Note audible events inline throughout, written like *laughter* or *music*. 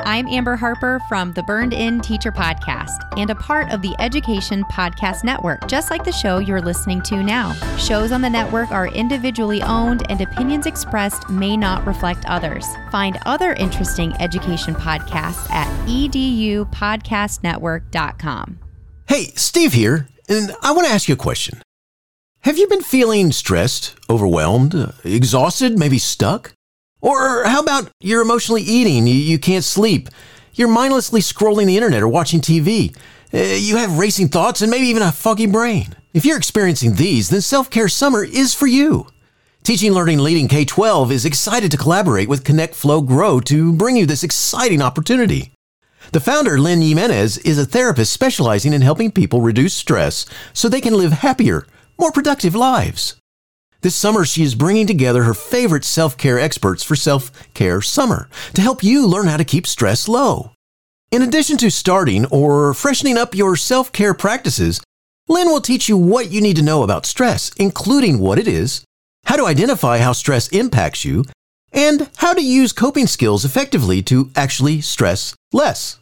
I'm Amber Harper from the Burned In Teacher Podcast and a part of the Education Podcast Network, just like the show you're listening to now. Shows on the network are individually owned and opinions expressed may not reflect others. Find other interesting education podcasts at edupodcastnetwork.com. Hey, Steve here, and I want to ask you a question. Have you been feeling stressed, overwhelmed, exhausted, maybe stuck? Or how about you're emotionally eating, you, you can't sleep, you're mindlessly scrolling the internet or watching TV, uh, you have racing thoughts and maybe even a foggy brain? If you're experiencing these, then Self Care Summer is for you. Teaching Learning Leading K 12 is excited to collaborate with Connect Flow Grow to bring you this exciting opportunity. The founder, Lynn Jimenez, is a therapist specializing in helping people reduce stress so they can live happier, more productive lives. This summer, she is bringing together her favorite self care experts for Self Care Summer to help you learn how to keep stress low. In addition to starting or freshening up your self care practices, Lynn will teach you what you need to know about stress, including what it is, how to identify how stress impacts you, and how to use coping skills effectively to actually stress less.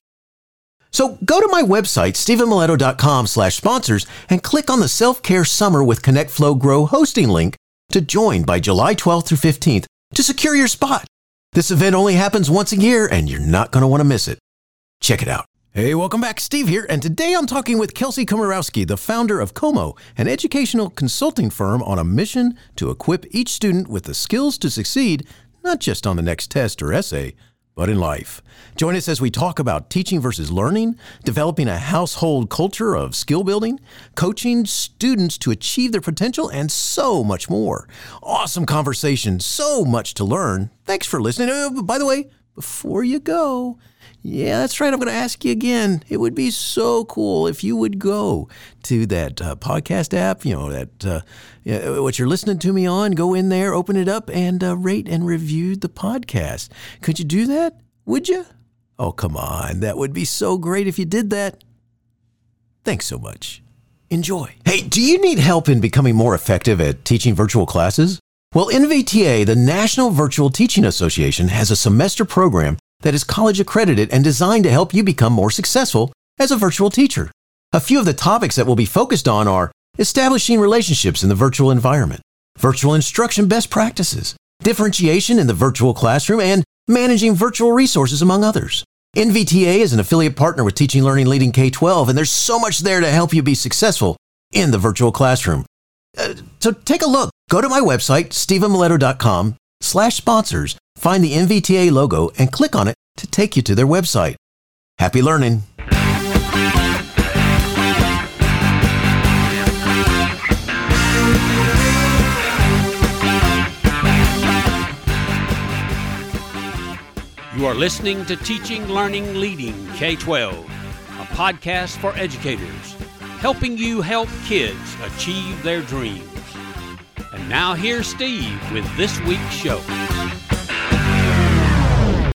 So go to my website, stephenmiletto.com slash sponsors, and click on the Self-Care Summer with Connect Flow Grow hosting link to join by July 12th through 15th to secure your spot. This event only happens once a year, and you're not going to want to miss it. Check it out. Hey, welcome back. Steve here, and today I'm talking with Kelsey Komorowski, the founder of Como, an educational consulting firm on a mission to equip each student with the skills to succeed, not just on the next test or essay, but in life. Join us as we talk about teaching versus learning, developing a household culture of skill building, coaching students to achieve their potential, and so much more. Awesome conversation, so much to learn. Thanks for listening. Uh, by the way, before you go, yeah, that's right. I'm going to ask you again. It would be so cool if you would go to that uh, podcast app, you know, that uh, what you're listening to me on, go in there, open it up, and uh, rate and review the podcast. Could you do that? Would you? Oh, come on. That would be so great if you did that. Thanks so much. Enjoy. Hey, do you need help in becoming more effective at teaching virtual classes? Well, NVTA, the National Virtual Teaching Association, has a semester program that is college accredited and designed to help you become more successful as a virtual teacher. A few of the topics that will be focused on are establishing relationships in the virtual environment, virtual instruction best practices, differentiation in the virtual classroom, and managing virtual resources, among others. NVTA is an affiliate partner with Teaching Learning Leading K 12, and there's so much there to help you be successful in the virtual classroom. Uh, so take a look. Go to my website, stephenmiletto.com slash sponsors, find the NVTA logo, and click on it to take you to their website. Happy learning! You are listening to Teaching, Learning, Leading K 12, a podcast for educators, helping you help kids achieve their dreams. And now here's Steve with this week's show.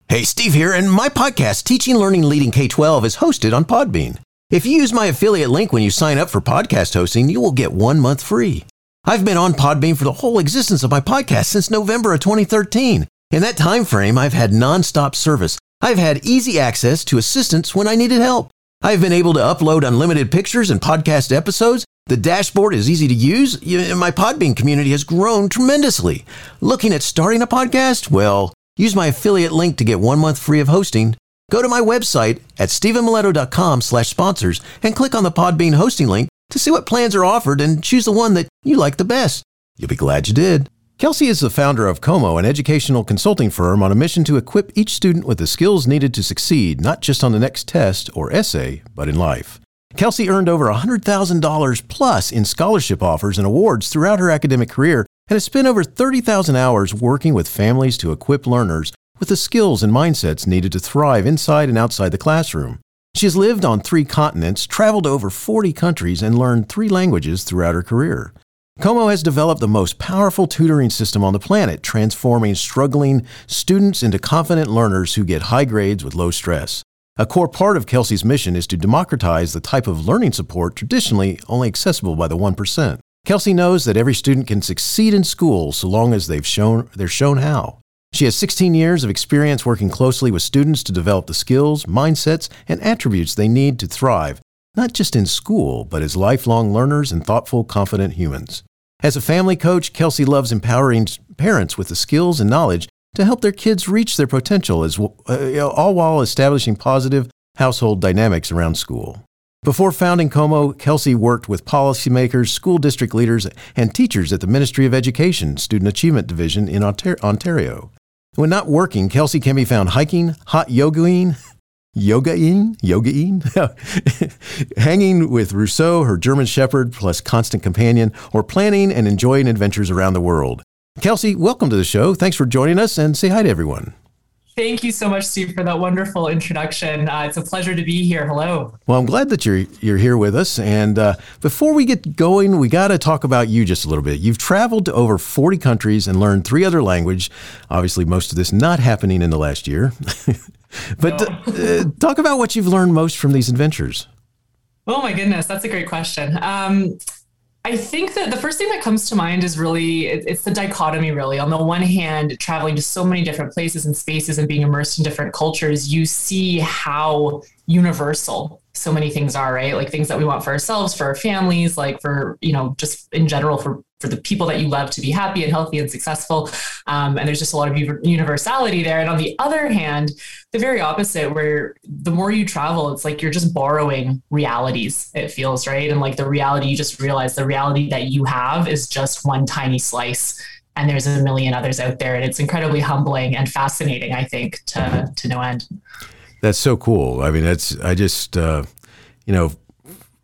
Hey, Steve here, and my podcast, Teaching, Learning, Leading K 12, is hosted on Podbean. If you use my affiliate link when you sign up for podcast hosting, you will get one month free. I've been on Podbean for the whole existence of my podcast since November of 2013. In that time frame, I've had nonstop service. I've had easy access to assistance when I needed help. I've been able to upload unlimited pictures and podcast episodes. The dashboard is easy to use. My Podbean community has grown tremendously. Looking at starting a podcast? Well, use my affiliate link to get one month free of hosting. Go to my website at stephenmiletto.com slash sponsors and click on the Podbean hosting link to see what plans are offered and choose the one that you like the best. You'll be glad you did. Kelsey is the founder of Como, an educational consulting firm on a mission to equip each student with the skills needed to succeed, not just on the next test or essay, but in life. Kelsey earned over $100,000 plus in scholarship offers and awards throughout her academic career and has spent over 30,000 hours working with families to equip learners with the skills and mindsets needed to thrive inside and outside the classroom. She has lived on three continents, traveled to over 40 countries, and learned three languages throughout her career. Como has developed the most powerful tutoring system on the planet, transforming struggling students into confident learners who get high grades with low stress. A core part of Kelsey's mission is to democratize the type of learning support traditionally only accessible by the 1%. Kelsey knows that every student can succeed in school so long as they've shown, they're shown how. She has 16 years of experience working closely with students to develop the skills, mindsets, and attributes they need to thrive, not just in school, but as lifelong learners and thoughtful, confident humans. As a family coach, Kelsey loves empowering parents with the skills and knowledge to help their kids reach their potential, as, uh, all while establishing positive household dynamics around school. Before founding Como, Kelsey worked with policymakers, school district leaders, and teachers at the Ministry of Education Student Achievement Division in Ontario. When not working, Kelsey can be found hiking, hot yogaing, yogaing, yogaing, *laughs* hanging with Rousseau, her German Shepherd, plus constant companion, or planning and enjoying adventures around the world. Kelsey, welcome to the show. Thanks for joining us and say hi to everyone. Thank you so much, Steve, for that wonderful introduction. Uh, it's a pleasure to be here. Hello. Well, I'm glad that you're you're here with us. And uh, before we get going, we got to talk about you just a little bit. You've traveled to over 40 countries and learned three other language. Obviously, most of this not happening in the last year. *laughs* but uh, talk about what you've learned most from these adventures. Oh my goodness, that's a great question. Um, I think that the first thing that comes to mind is really it's the dichotomy really. On the one hand, traveling to so many different places and spaces and being immersed in different cultures, you see how universal so many things are, right? Like things that we want for ourselves, for our families, like for, you know, just in general for for the people that you love to be happy and healthy and successful. Um, and there's just a lot of universality there. And on the other hand, the very opposite, where the more you travel, it's like you're just borrowing realities, it feels, right? And like the reality, you just realize the reality that you have is just one tiny slice. And there's a million others out there. And it's incredibly humbling and fascinating, I think, to, to no end. That's so cool. I mean, that's, I just, uh, you know,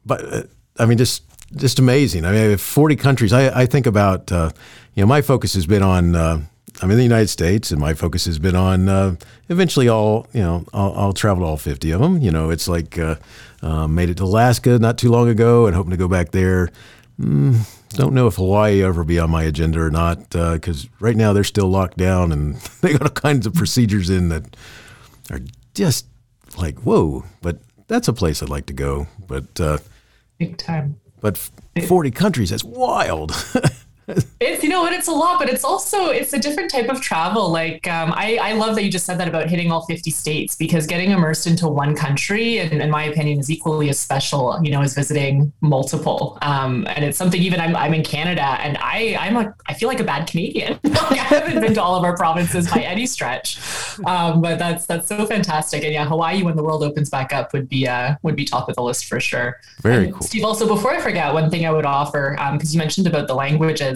but uh, I mean, just just amazing. I mean, 40 countries. I, I think about, uh, you know, my focus has been on, uh, I'm in the United States, and my focus has been on uh, eventually all, you know, I'll, I'll, travel to all 50 of them. You know, it's like uh, uh, made it to Alaska not too long ago and hoping to go back there. Mm, don't know if Hawaii ever be on my agenda or not because right now they're still locked down and *laughs* they got all kinds of procedures in that are just like, whoa, but that's a place I'd like to go. But uh, big time but 40 countries, that's wild. *laughs* it's you know what it's a lot but it's also it's a different type of travel. Like um, I, I love that you just said that about hitting all 50 states because getting immersed into one country and in my opinion is equally as special you know as visiting multiple. Um, and it's something even I'm, I'm in canada and i i'm a i feel like a bad canadian. *laughs* I haven't been to all of our provinces by any stretch. Um, but that's that's so fantastic. And yeah hawaii when the world opens back up would be uh would be top of the list for sure. Very and cool. Steve also before i forget one thing i would offer because um, you mentioned about the languages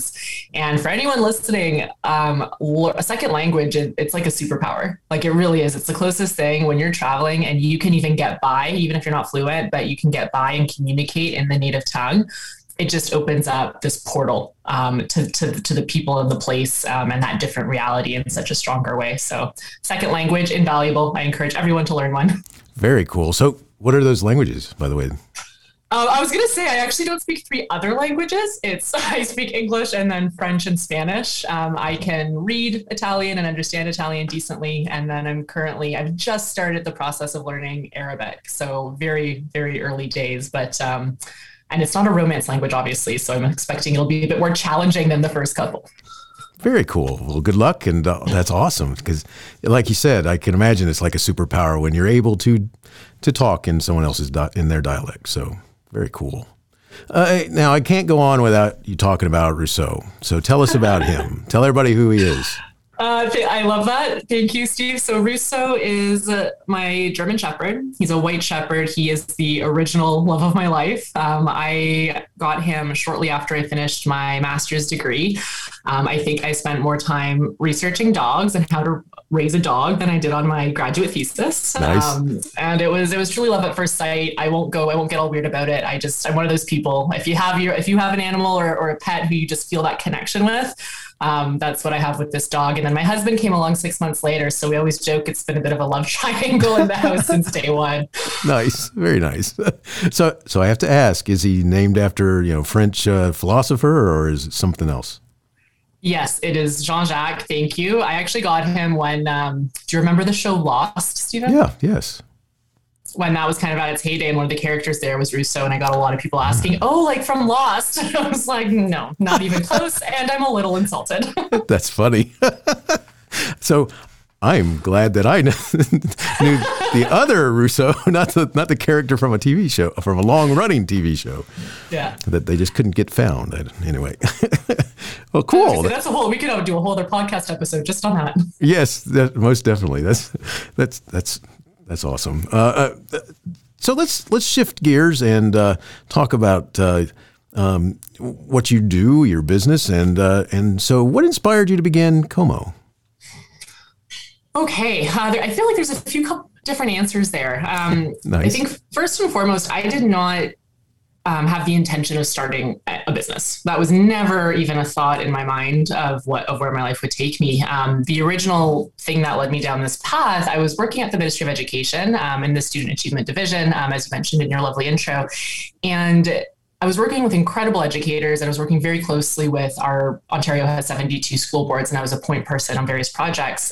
And for anyone listening, um, a second language, it's like a superpower. Like it really is. It's the closest thing when you're traveling and you can even get by, even if you're not fluent, but you can get by and communicate in the native tongue it just opens up this portal um, to, to, to, the people in the place um, and that different reality in such a stronger way. So, second language, invaluable. I encourage everyone to learn one. Very cool. So, what are those languages, by the way? Uh, I was gonna say I actually don't speak three other languages. It's *laughs* I speak English and then French and Spanish. Um, I can read Italian and understand Italian decently, and then I'm currently I've just started the process of learning Arabic. So very very early days, but um, and it's not a Romance language, obviously. So I'm expecting it'll be a bit more challenging than the first couple. Very cool. Well, good luck, and uh, that's awesome because, like you said, I can imagine it's like a superpower when you're able to to talk in someone else's di- in their dialect. So very cool. Uh, now, I can't go on without you talking about Rousseau. So tell us about him. *laughs* tell everybody who he is. Uh, I love that. Thank you, Steve. So Rousseau is uh, my German Shepherd. He's a white Shepherd. He is the original love of my life. Um, I got him shortly after I finished my master's degree. Um, I think I spent more time researching dogs and how to raise a dog than I did on my graduate thesis. Nice. Um, and it was it was truly love at first sight. I won't go. I won't get all weird about it. I just I'm one of those people. If you have your if you have an animal or, or a pet who you just feel that connection with. Um, that's what I have with this dog. And then my husband came along six months later. So we always joke it's been a bit of a love *laughs* triangle in the house since day one. Nice, very nice. *laughs* so, so I have to ask: Is he named after you know French uh, philosopher, or is it something else? Yes, it is Jean Jacques. Thank you. I actually got him when. Um, do you remember the show Lost, Stephen? Yeah. Yes. When that was kind of at its heyday, and one of the characters there was Rousseau, and I got a lot of people asking, "Oh, like from Lost?" *laughs* I was like, "No, not even close," and I'm a little insulted. *laughs* That's funny. *laughs* so I'm glad that I *laughs* knew the other Rousseau, *laughs* not the not the character from a TV show, from a long running TV show. Yeah. That they just couldn't get found. Anyway. *laughs* well, cool. That's a whole. We could do a whole other podcast episode just on that. Yes, that, most definitely. That's that's that's that's awesome. Uh, uh, so let's let's shift gears and uh, talk about. Uh, um, what you do, your business, and uh, and so what inspired you to begin Como? Okay, uh, I feel like there's a few different answers there. Um, nice. I think first and foremost, I did not um, have the intention of starting a business. That was never even a thought in my mind of what of where my life would take me. Um, the original thing that led me down this path, I was working at the Ministry of Education um, in the Student Achievement Division, um, as you mentioned in your lovely intro, and I was working with incredible educators and I was working very closely with our Ontario has 72 school boards and I was a point person on various projects.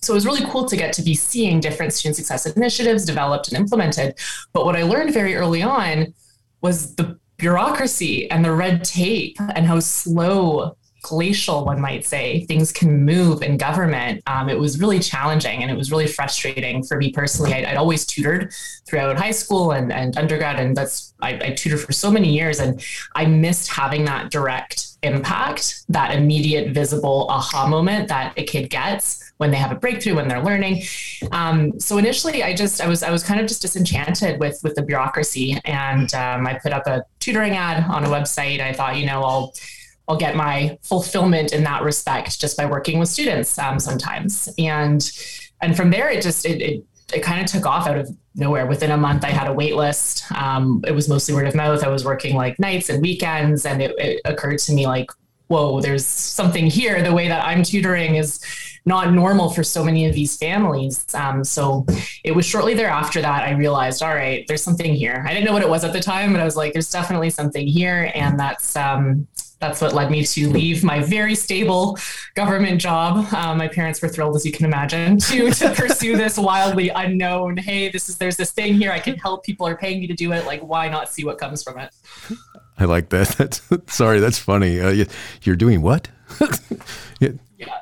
So it was really cool to get to be seeing different student success initiatives developed and implemented. But what I learned very early on was the bureaucracy and the red tape and how slow glacial, one might say, things can move in government. Um, it was really challenging and it was really frustrating for me personally. I'd, I'd always tutored throughout high school and, and undergrad, and that's I, I tutored for so many years, and I missed having that direct impact, that immediate visible aha moment that a kid gets when they have a breakthrough when they're learning um, so initially i just i was i was kind of just disenchanted with with the bureaucracy and um, i put up a tutoring ad on a website i thought you know i'll I'll get my fulfillment in that respect just by working with students um, sometimes. And and from there, it just it, it, it kind of took off out of nowhere. Within a month, I had a wait list. Um, it was mostly word of mouth. I was working like nights and weekends, and it, it occurred to me like, whoa, there's something here. The way that I'm tutoring is not normal for so many of these families. Um, so it was shortly thereafter that I realized, all right, there's something here. I didn't know what it was at the time, but I was like, there's definitely something here, and that's um, that's what led me to leave my very stable government job. Um, my parents were thrilled, as you can imagine, to to *laughs* pursue this wildly unknown. Hey, this is there's this thing here. I can help. People are paying me to do it. Like, why not see what comes from it? I like that. *laughs* That's sorry. That's funny. Uh, you're doing what? *laughs* yeah. Yeah,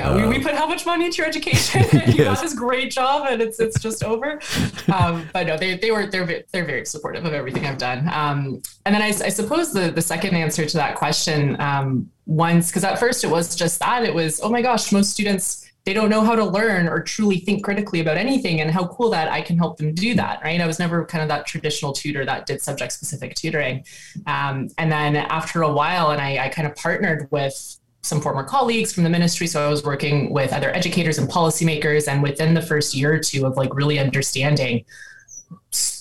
uh, we, we uh, put how much money into your education? *laughs* you yes. got this great job, and it's it's just over. Um, but no, they, they were they're they're very supportive of everything I've done. Um, and then I, I, suppose the the second answer to that question, um, once because at first it was just that it was oh my gosh, most students they don't know how to learn or truly think critically about anything, and how cool that I can help them do that. Right? I was never kind of that traditional tutor that did subject specific tutoring. Um, and then after a while, and I, I kind of partnered with some former colleagues from the ministry. So I was working with other educators and policymakers. And within the first year or two of like really understanding,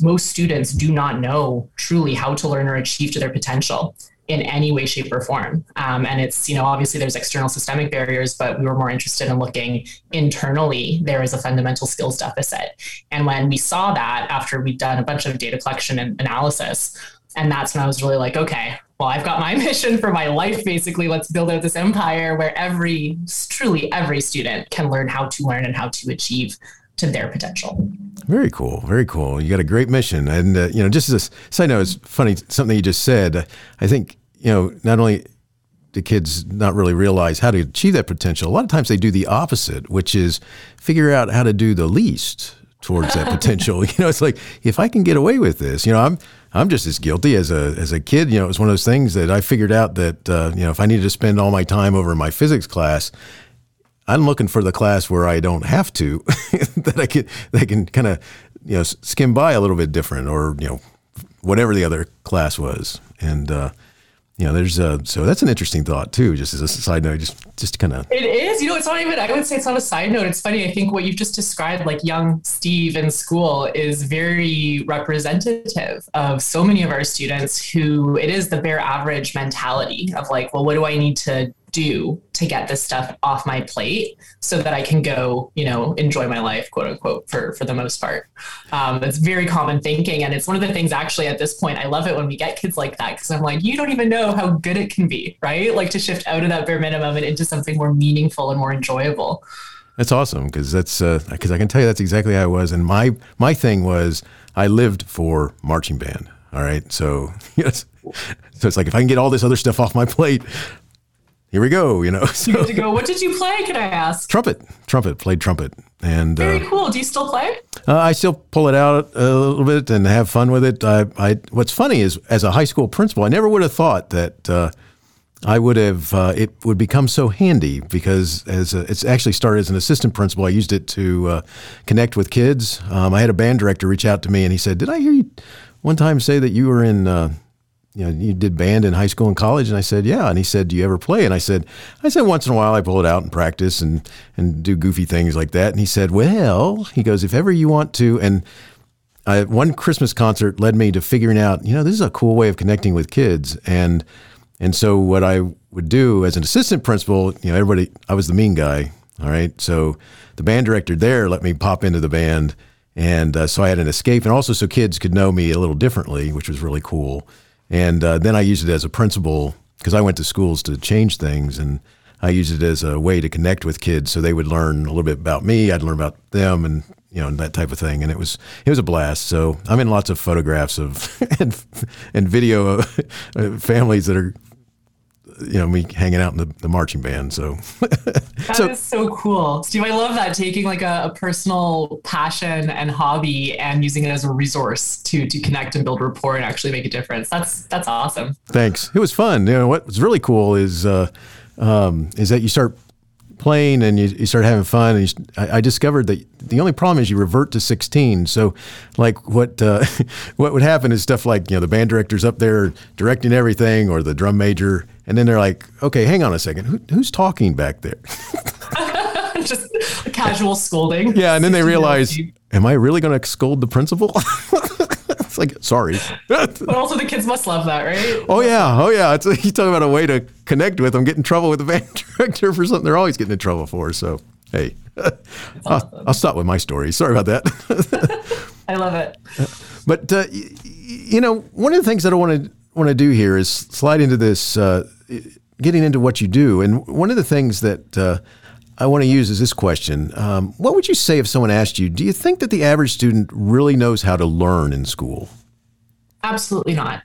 most students do not know truly how to learn or achieve to their potential in any way, shape, or form. Um, and it's, you know, obviously there's external systemic barriers, but we were more interested in looking internally. There is a fundamental skills deficit. And when we saw that after we'd done a bunch of data collection and analysis, and that's when I was really like, okay, well, I've got my *laughs* mission for my life basically. Let's build out this empire where every, truly every student can learn how to learn and how to achieve to their potential. Very cool. Very cool. You got a great mission. And, uh, you know, just as a side note, it's funny, something you just said. I think, you know, not only do kids not really realize how to achieve that potential, a lot of times they do the opposite, which is figure out how to do the least towards that *laughs* potential. *laughs* you know, it's like, if I can get away with this, you know, I'm, I'm just as guilty as a as a kid. You know, it was one of those things that I figured out that uh, you know if I needed to spend all my time over in my physics class, I'm looking for the class where I don't have to, *laughs* that I can that I can kind of you know skim by a little bit different, or you know whatever the other class was, and uh, you know, there's a so that's an interesting thought too. Just as a side note, just just kind of it is. You know, it's not even. I would say it's not a side note. It's funny. I think what you've just described, like young Steve in school, is very representative of so many of our students who it is the bare average mentality of like, well, what do I need to do to get this stuff off my plate so that I can go, you know, enjoy my life, quote unquote, for for the most part. Um, it's very common thinking, and it's one of the things actually at this point I love it when we get kids like that because I'm like, you don't even know how good it can be, right? Like to shift out of that bare minimum and into something more meaningful and more enjoyable. That's awesome because that's because uh, I can tell you that's exactly how it was. And my my thing was I lived for marching band. All right, so *laughs* yes, so it's like if I can get all this other stuff off my plate, here we go. You know, *laughs* so, you get to go. What did you play? Can I ask? Trumpet, trumpet. Played trumpet, and very uh, cool. Do you still play? Uh, I still pull it out a little bit and have fun with it. I, I what's funny is, as a high school principal, I never would have thought that. Uh, I would have uh, it would become so handy because as a, it's actually started as an assistant principal. I used it to uh, connect with kids. Um, I had a band director reach out to me and he said, "Did I hear you one time say that you were in?" Uh, you know, you did band in high school and college, and I said, yeah. And he said, do you ever play? And I said, I said once in a while I pull it out and practice and and do goofy things like that. And he said, well, he goes, if ever you want to, and I, one Christmas concert led me to figuring out, you know, this is a cool way of connecting with kids, and and so what I would do as an assistant principal, you know, everybody, I was the mean guy. All right. So the band director there let me pop into the band. And uh, so I had an escape, and also so kids could know me a little differently, which was really cool. And uh, then I used it as a principal because I went to schools to change things, and I used it as a way to connect with kids, so they would learn a little bit about me. I'd learn about them, and you know that type of thing. And it was it was a blast. So I'm in lots of photographs of *laughs* and, and video of families that are you know me hanging out in the, the marching band. So *laughs* that so, is so cool, Steve. I love that taking like a, a, personal passion and hobby and using it as a resource to to connect and build rapport and actually make a difference. That's that's awesome. Thanks. It was fun. You know what's really cool is uh, um, is that you start playing and you, you start having fun. And you, I, I, discovered that the only problem is you revert to 16. So, like what uh, *laughs* what would happen is stuff like you know the band director's up there directing everything, or the drum major, and then they're like, "Okay, hang on a second, Who, who's talking back there?" *laughs* *laughs* Just a casual scolding. Yeah, and then they realize, "Am I really going to scold the principal?" It's like sorry. but also the kids must love that, right? Oh yeah, oh yeah. It's you talk about a way to connect with them. Get in trouble with the band *laughs* director for something they're always getting in trouble for. So hey, I'll, I'll, stop with my story. Sorry about that. *laughs* I love it. But uh, you know, one of the things that I want to want to do here is slide into this, uh, getting into what you do, and one of the things that. Uh, I want to use is this question. Um, what would you say if someone asked you, do you think that the average student really knows how to learn in school? Absolutely not.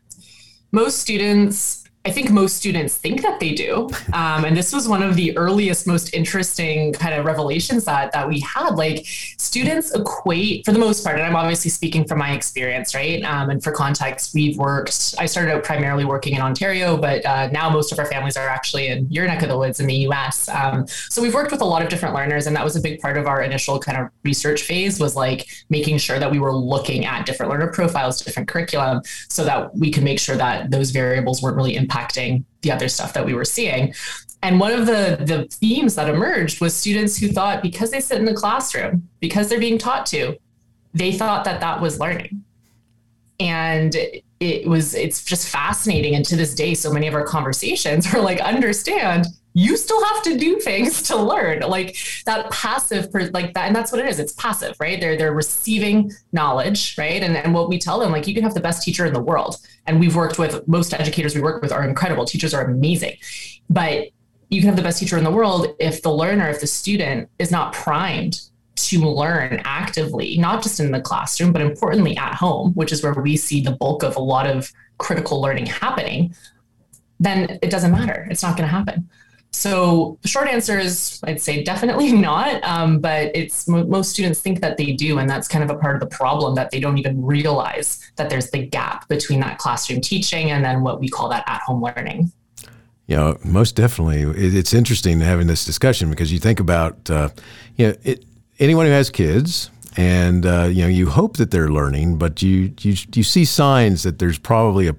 Most students I think most students think that they do. Um, and this was one of the earliest, most interesting kind of revelations that, that we had. Like students equate, for the most part, and I'm obviously speaking from my experience, right? Um, and for context, we've worked, I started out primarily working in Ontario, but uh, now most of our families are actually in your neck of the woods in the US. Um, so we've worked with a lot of different learners. And that was a big part of our initial kind of research phase was like making sure that we were looking at different learner profiles, different curriculum, so that we could make sure that those variables weren't really impacted impacting the other stuff that we were seeing. And one of the, the themes that emerged was students who thought because they sit in the classroom, because they're being taught to, they thought that that was learning. And it was, it's just fascinating. And to this day, so many of our conversations *laughs* are like, understand you still have to do things to learn. Like that passive like that and that's what it is. It's passive right? They're they're receiving knowledge right? And, and what we tell them like you can have the best teacher in the world. And we've worked with most educators we work with are incredible. Teachers are amazing. But you can have the best teacher in the world if the learner if the student is not primed to learn actively not just in the classroom but importantly at home which is where we see the bulk of a lot of critical learning happening then it doesn't matter. It's not going to happen so the short answer is I'd say definitely *laughs* not. Um, but it's most students think that they do, and that's kind of a part of the problem that they don't even realize that there's the gap between that classroom teaching and then what we call that at-home learning. You know, most definitely, it's interesting having this discussion because you think about, uh, you know, it, anyone who has kids, and uh, you know, you hope that they're learning, but you you you see signs that there's probably a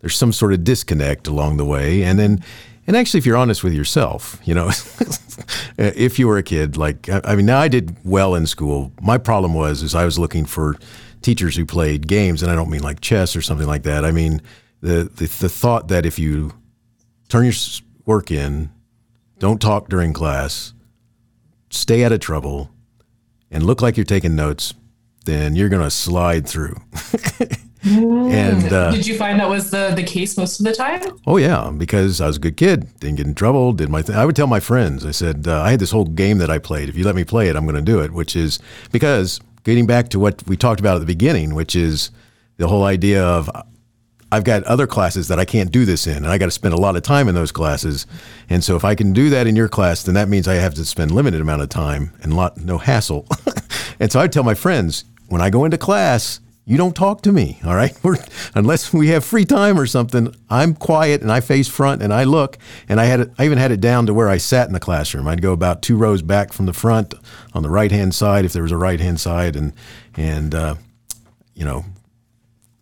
there's some sort of disconnect along the way, and then and actually, if you're honest with yourself, you know, *laughs* if you were a kid, like I mean, now I did well in school. My problem was is I was looking for teachers who played games, and I don't mean like chess or something like that. I mean the the, the thought that if you turn your work in, don't talk during class, stay out of trouble, and look like you're taking notes, then you're going to slide through. *laughs* And uh, did you find that was the the case most of the time? Oh yeah, because I was a good kid, didn't get in trouble, did my thing. I would tell my friends. I said uh, I had this whole game that I played. If you let me play it, I'm going to do it. Which is because getting back to what we talked about at the beginning, which is the whole idea of I've got other classes that I can't do this in, and I got to spend a lot of time in those classes. And so if I can do that in your class, then that means I have to spend limited amount of time and lot no hassle. *laughs* and so I tell my friends when I go into class, you don't talk to me, all right? *laughs* We're, unless we have free time or something, I'm quiet and I face front and I look. And I had it, I even had it down to where I sat in the classroom. I'd go about two rows back from the front on the right hand side if there was a right hand side, and and uh, you know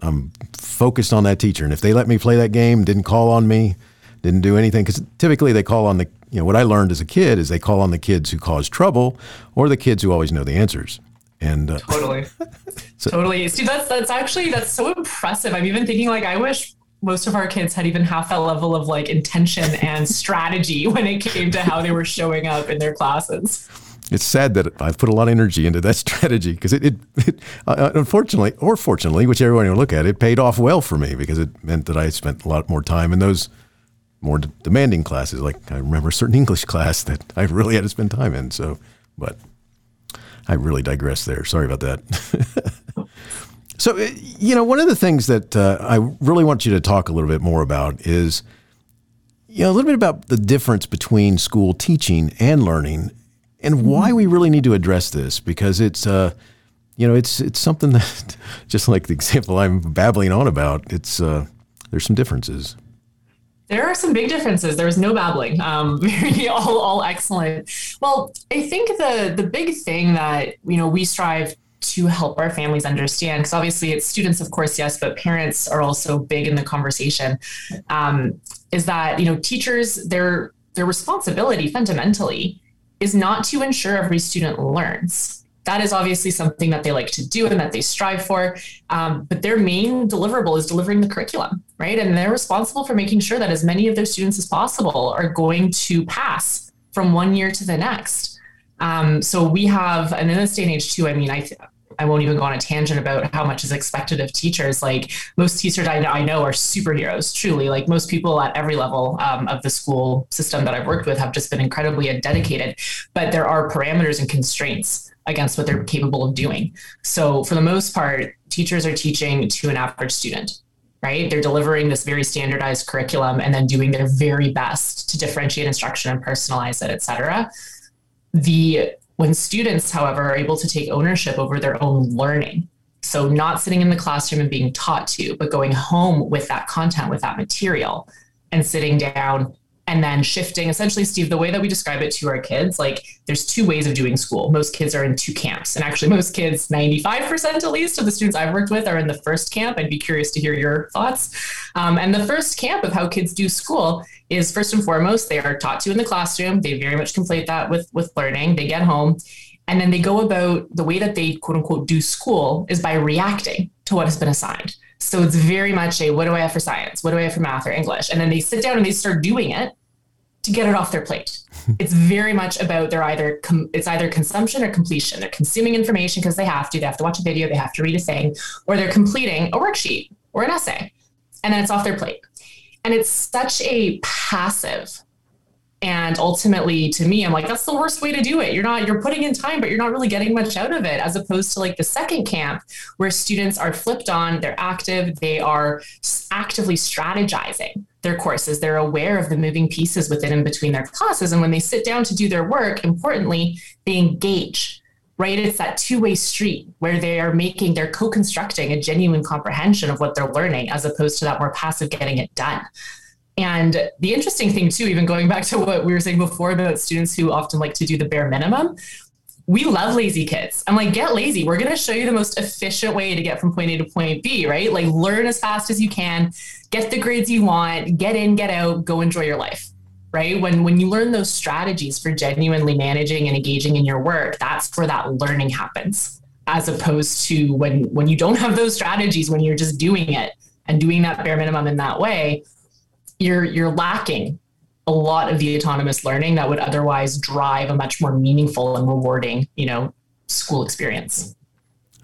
I'm focused on that teacher. And if they let me play that game, didn't call on me, didn't do anything, because typically they call on the, you know, what I learned as a kid is they call on the kids who cause trouble or the kids who always know the answers. And uh, totally, *laughs* so, totally. See, that's that's actually that's so impressive. I'm even thinking like I wish most of our kids had even half that level of like intention and *laughs* strategy when it came to how they were showing up in their classes it's sad that I've put a lot of energy into that *laughs* strategy because it, it, it uh, unfortunately or fortunately, whichever way you look at it, it paid off well for me because it meant that I spent a lot more time in those more d- demanding classes. Like I remember a certain English class that I really had to spend time in. So, but I really digress there. Sorry about that. *laughs* so, you know, one of the things that uh, I really want you to talk a little bit more about is, you know, a little bit about the difference between school teaching and learning and why we really need to address this because it's uh, you know it's it's something *laughs* that just like the example I'm babbling on about it's uh, there's some differences. There are some big differences. There was no babbling. Um, *laughs* all all excellent. Well, I think the the big thing that you know we strive to help our families understand because obviously it's students of course yes but parents are also big in the conversation um, is that you know teachers their their responsibility fundamentally is not to ensure every student learns. That is obviously something that they like to do and that they strive for. Um, but their main deliverable is delivering the curriculum, right? And they're responsible for making sure that as many of their students as possible are going to pass from one year to the next. Um, so we have, and in this day and age too, I mean, I I won't even go on a tangent about how much is expected of teachers. Like most teachers I know, I know are superheroes, truly. Like most people at every level um, of the school system that I've worked with have just been incredibly dedicated. But there are parameters and constraints against what they're capable of doing. So for the most part, teachers are teaching to an average student right? They're delivering this very standardized curriculum and then doing their very best to differentiate instruction and personalize it, et cetera. The when students, however, are able to take ownership over their own learning, so not sitting in the classroom and being taught to, but going home with that content, with that material, and sitting down and then shifting. Essentially steve the way that we describe it to our kids like there's two ways of doing school. Most kids are in two camps. And actually most kids 95% at least of the students i've worked with are in the first camp. I'd be curious to hear your thoughts. Um, and the first camp of how kids do school is first and foremost they are taught to in the classroom. They very much conflate that with with learning. They get home and then they go about the way that they quote unquote do school is by reacting to what has been assigned. So it's very much a what do I have for science? What do I have for math or English? And then they sit down and they start doing it to get it off their plate. *laughs* it's very much about their either com- it's either consumption or completion. They're consuming information because they have to. They have to watch a video. They have to read a thing, or they're completing a worksheet or an essay, and then it's off their plate. And it's such a passive and ultimately to me i'm like that's the worst way to do it. You're not you're putting in time but you're not really getting much out of it as opposed to like the second camp where students are flipped on they're active they are actively strategizing their courses. They're aware of the moving pieces within and between their classes. And when they sit down to do their work importantly they engage right? It's that two-way street where they are making they're co-constructing a genuine comprehension of what they're learning as opposed to that more passive getting it done and the interesting thing, too, even going back to what we were saying before about students who often like to do the bare minimum, we love lazy kids. I'm like, get lazy. We're going to show you the most efficient way to get from point A to point B, right? Like, learn as fast as you can, get the grades you want, get in, get out, go enjoy your life. Right. When when you learn those strategies for genuinely managing and engaging in your work, that's where that learning happens. As opposed to when when you don't have those strategies, when you're just doing it and doing that bare minimum in that way, you're you're lacking a lot of the autonomous learning that would otherwise drive a much more meaningful and rewarding, you know, school experience.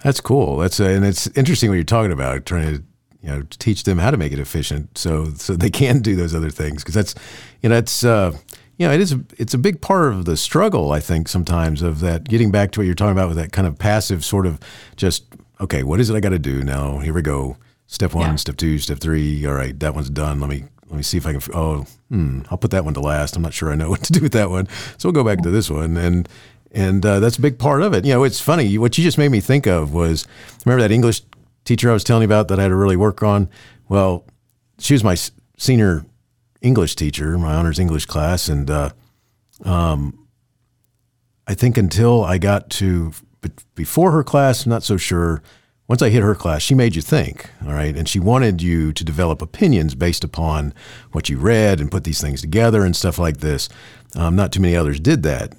That's cool. That's uh, and it's interesting what you're talking about, trying to you know teach them how to make it efficient, so so they can do those other things because that's you know it's uh, you know it is a, it's a big part of the struggle I think sometimes of that getting back to what you're talking about with that kind of passive sort of just okay what is it I got to do now here we go Step one, Yeah. step two, step three. All right, that one's done. Let me let me see if I can. Oh, hmm, I'll put that one to last. I'm not sure I know *laughs* what to do with that one, so we'll go back to this one, and and uh, that's a big part of it. You know, it's funny. What you just made me think of was remember that English teacher I was telling you about that I had to really work on. Well, she was my senior English teacher, my honors English class, and uh, I think until I got to before her class, I'm not so sure. Once I hit her class, she made you think, all right, and she wanted you to develop opinions based upon what you read and put these things together and stuff like this. Um, not too many others did that.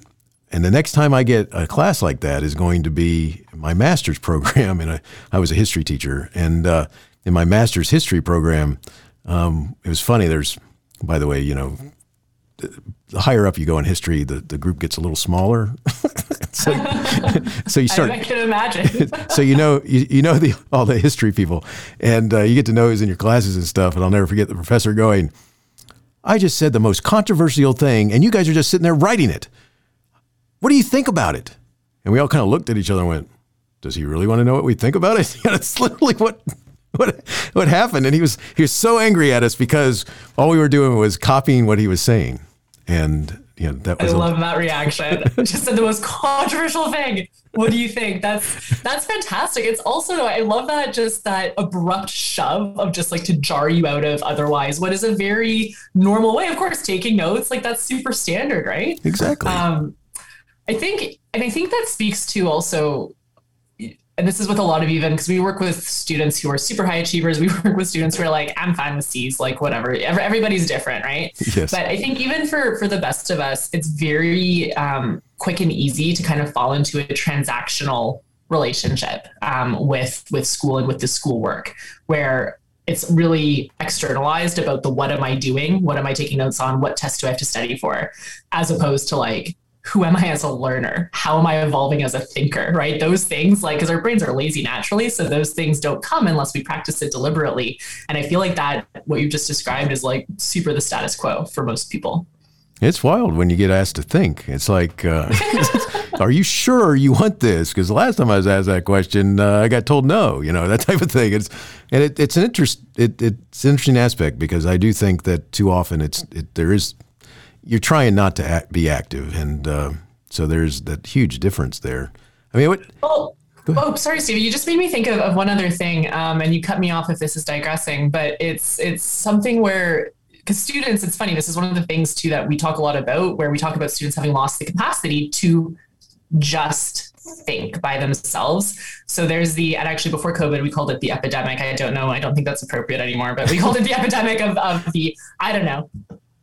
And the next time I get a class like that is going to be my master's program. And I, was a history teacher, and uh, in my master's history program, um, it was funny. There's, by the way, you know, the higher up you go in history, the, the group gets a little smaller. *laughs* so, *laughs* so you start I, can imagine. *laughs* so you know you, you know the all the history people, and uh, you get to know who's in your classes and stuff. And I'll never forget the professor going, "I just said the most controversial thing, and you guys are just sitting there writing it. What do you think about it?" And we all kind of looked at each other and went, "Does he really want to know what we think about it?" *laughs* It's literally what. What, what happened? And he was he was so angry at us because all we were doing was copying what he was saying, and know that I was a- love that reaction. *laughs* Just said the most controversial thing. What do you think? That's that's fantastic. It's also I love that just that abrupt shove of just like to jar you out of otherwise what is a very normal way. Of course, taking notes like that's super standard, right? exactly. Um, I think, and I think that speaks to also, and this is with a lot of even because we work with students who are super high achievers. We *laughs* work with students who are like, I'm fine with C's, like whatever. Everybody's different, right? *laughs* yes. But I think even for for the best of us, it's very um, quick and easy to kind of fall into a transactional relationship um, with with school and with the schoolwork, where it's really externalized about the what am I doing, what am I taking notes on, what test do I have to study for, as opposed to like who am I as a learner? How am I evolving as a thinker? Right? Those things, like, because our brains are lazy naturally. So those things don't come unless we practice it deliberately. And I feel like that, what you've just described, is like super the status quo for most people. It's wild when you get asked to think. It's like, uh, *laughs* are you sure you want this? Because the last time I was asked that question, uh, I got told no. You know *laughs* that type of thing. It's and it, it's an interest. It, it's an interesting aspect because I do think that too often it's it, there is you're trying not to act, be active, and uh, so there's that huge difference there. I mean, what? Oh, oh, sorry, Stevie. You just made me think of, of one other thing, um, and you cut me off if this is digressing. But it's it's something where because students, it's funny. This is one of the things too that we talk a lot about, where we talk about students having lost the capacity to just think by themselves. So there's the and actually before COVID we called it the epidemic. I don't know. I don't think that's appropriate anymore, but we called it the *laughs* epidemic of, of the I don't know.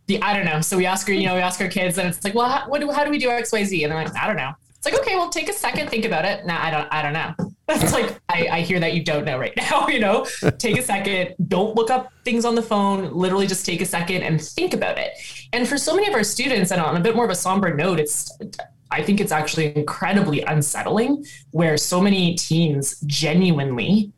The I don't know. So we ask her, you know, we ask our kids, and it's like, well, how, what do, how do we do X, Y, Z? And they're like, I don't know. It's like, okay, well, take a second, think about it. No, I don't, I don't know. *laughs* It's like, I, I hear that you don't know right *laughs* now, you know, take a second, don't look up things on the phone, literally just take a second and think about it. And for so many of our students, and on a bit more of a somber note, it's, I think it's actually incredibly unsettling where so many teens genuinely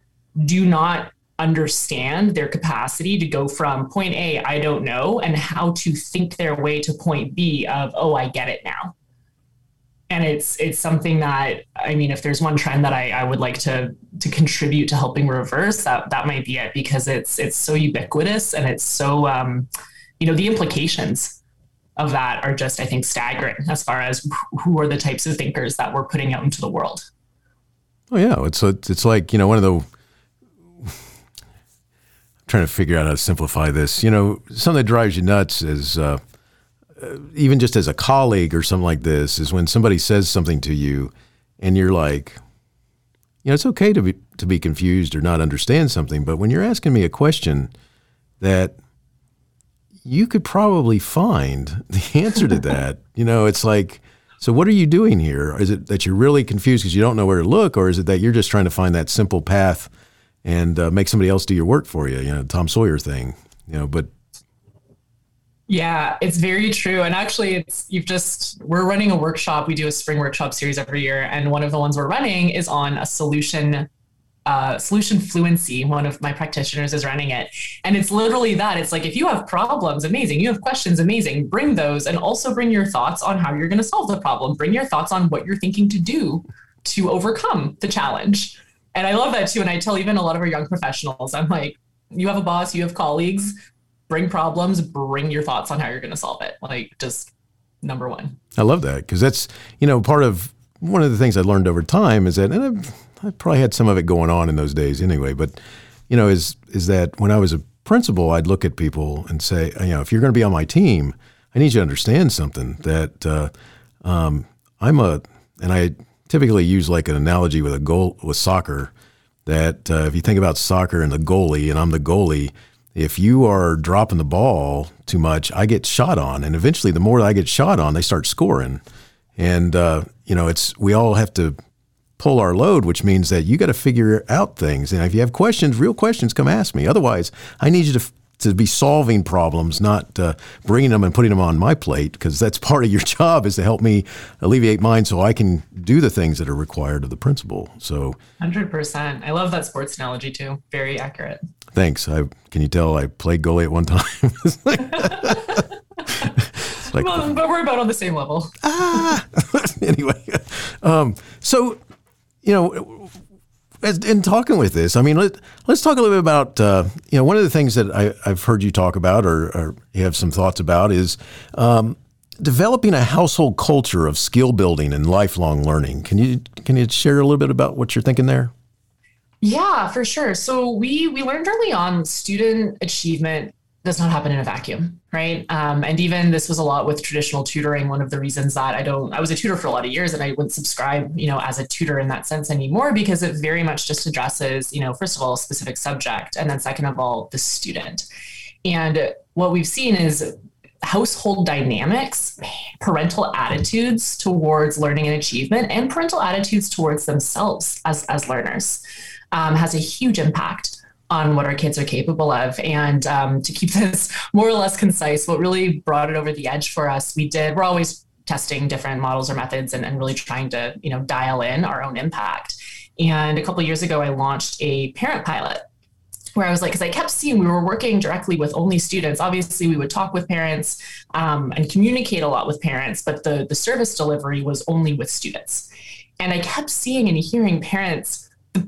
do not understand their capacity to go from point A, I don't know, and how to think their way to point B of, oh, I get it now and it's it's something that I mean, if there's one trend that I, I would like to to contribute to helping reverse, that that might be it because it's it's so ubiquitous and it's so um, you know the implications of that are just I think staggering as far as who are the types of thinkers that we're putting out into the world. Oh yeah, it's it's it's like you know one of the. Trying to figure out how to simplify this. You know, something that drives you nuts is. Uh, even just as a colleague or something like this is when somebody says something to you and you're like you know it's okay to be to be confused or not understand something but when you're asking me a question that you could probably find *laughs* the answer to that you know it's like so what are you doing here is it that you're really confused because you don't know where to look or is it that you're just trying to find that simple path and uh, make somebody else do your work for you you know tom sawyer thing you know but Yeah, it's very true. And actually, it's you've just we're running a workshop. We do a spring workshop series every year, and one of the ones we're running is on a solution. Uh, solution fluency. One of my practitioners is running it, and it's literally that. It's like if you have problems, amazing. You have questions, amazing. Bring those, and also bring your thoughts on how you're going to solve the problem. Bring your thoughts on what you're thinking to do to overcome the challenge. And I love that too. And I tell even a lot of our young professionals, I'm like, you have a boss, you have colleagues, bring problems, bring your thoughts on how you're going to solve it. Like just number one. I love that because that's, you know, part of one of the things I learned over time is that, and I've, I probably had some of it going on in those days anyway, but, you know, is, is that when I was a principal, I'd look at people and say, you know, if you're going to be on my team, I need you to understand something that uh, um, I'm a, and I typically use like an analogy with a goal with soccer. That uh, if you think about soccer and the goalie, and I'm the goalie, if you are dropping the ball too much, I get shot on, and eventually, the more I get shot on, they start scoring. And uh, you know, it's we all have to pull our load, which means that you got to figure out things. And if you have questions, real questions, come ask me. Otherwise, I need you to to be solving problems, not uh, bringing them and putting them on my plate, because that's *laughs* part of your job is to help me alleviate mine so I can do the things that are required of the principal. So, 100%. I love that sports analogy too. Very accurate. Thanks. I Can you tell I played goalie at one *laughs* time? *laughs* like, well, but we're about on the same level. ah. anyway, um, so, you know, in talking with this, I mean, let, us talk a little bit about, uh, you know, one of the things that I, have heard you talk about or, or, you have some thoughts about is um, developing a household culture of skill building and lifelong learning. Can you can you share a little bit about what you're thinking there? Yeah, for sure. So we we learned early on student achievement does not happen in a vacuum, right? Um, and even this was a lot with traditional tutoring. One of the reasons that I don't, I was a tutor for a lot of years, and I wouldn't subscribe, you know, as a tutor in that sense anymore because it very much just addresses, you know, first of all, a specific subject, and then second of all, the student. And what we've seen is household dynamics, parental attitudes towards learning and achievement, and parental attitudes towards themselves as as learners um, has a huge impact on what our kids are capable of. And um, to keep *laughs* this more or less concise, what really brought it over the edge for us, we did, we're always testing different models or methods and, and really trying to, you know, dial in our own impact. And a couple years ago, I launched a parent pilot where I was like, because I kept seeing we were working directly with only students. Obviously, we would talk with parents um, and communicate a lot with parents, but the, the service delivery was only with students. And I kept seeing and hearing parents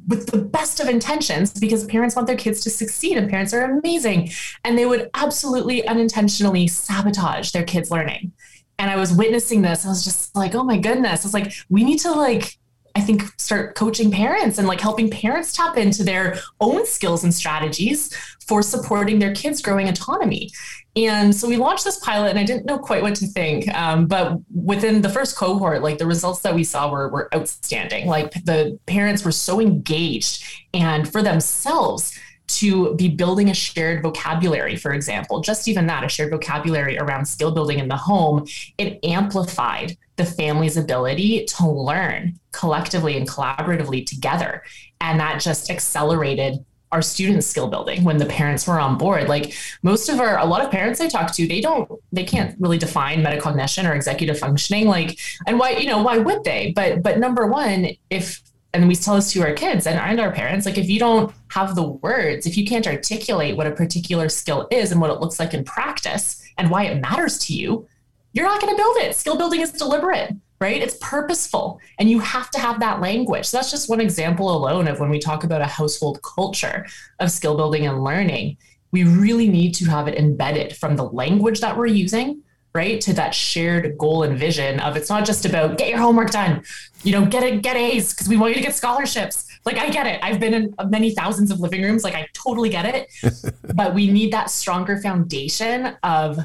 with the best of intentions because parents want their kids to succeed and parents are amazing. And they would absolutely unintentionally sabotage their kids learning. And i was witnessing this. I was just like oh my goodness. It's like we need to like I think start coaching parents and like helping parents tap into their own skills and strategies for supporting their kids' growing autonomy. And so we launched this pilot, and I didn't know quite what to think. Um, but within the first cohort, like the results that we saw were, were outstanding. Like the parents were so engaged, and for themselves, to be building a shared vocabulary, for example, just even that, a shared vocabulary around skill building in the home, it amplified the family's ability to learn collectively and collaboratively together. And that just accelerated our students skill building when the parents were on board. Like most of our a lot of parents i talk to they don't they can't really define metacognition or executive functioning. Like and why you know why would they? But but number one if and we tell this to our kids and, and our parents like if you don't have the words if you can't articulate what a particular skill is and what it looks like in practice and why it matters to you you're not going to build it. Skill building is deliberate right? It's purposeful and you have to have that language. So that's just one example alone of when we talk about a household culture of skill building and learning. We really need to have it embedded from the language that we're using right to that shared goal and vision of it's not just about get your homework done you know get it get a's because we want you to get scholarships. Like i get it. I've been in many thousands of living rooms. Like i totally get it. *laughs* But we need that stronger foundation of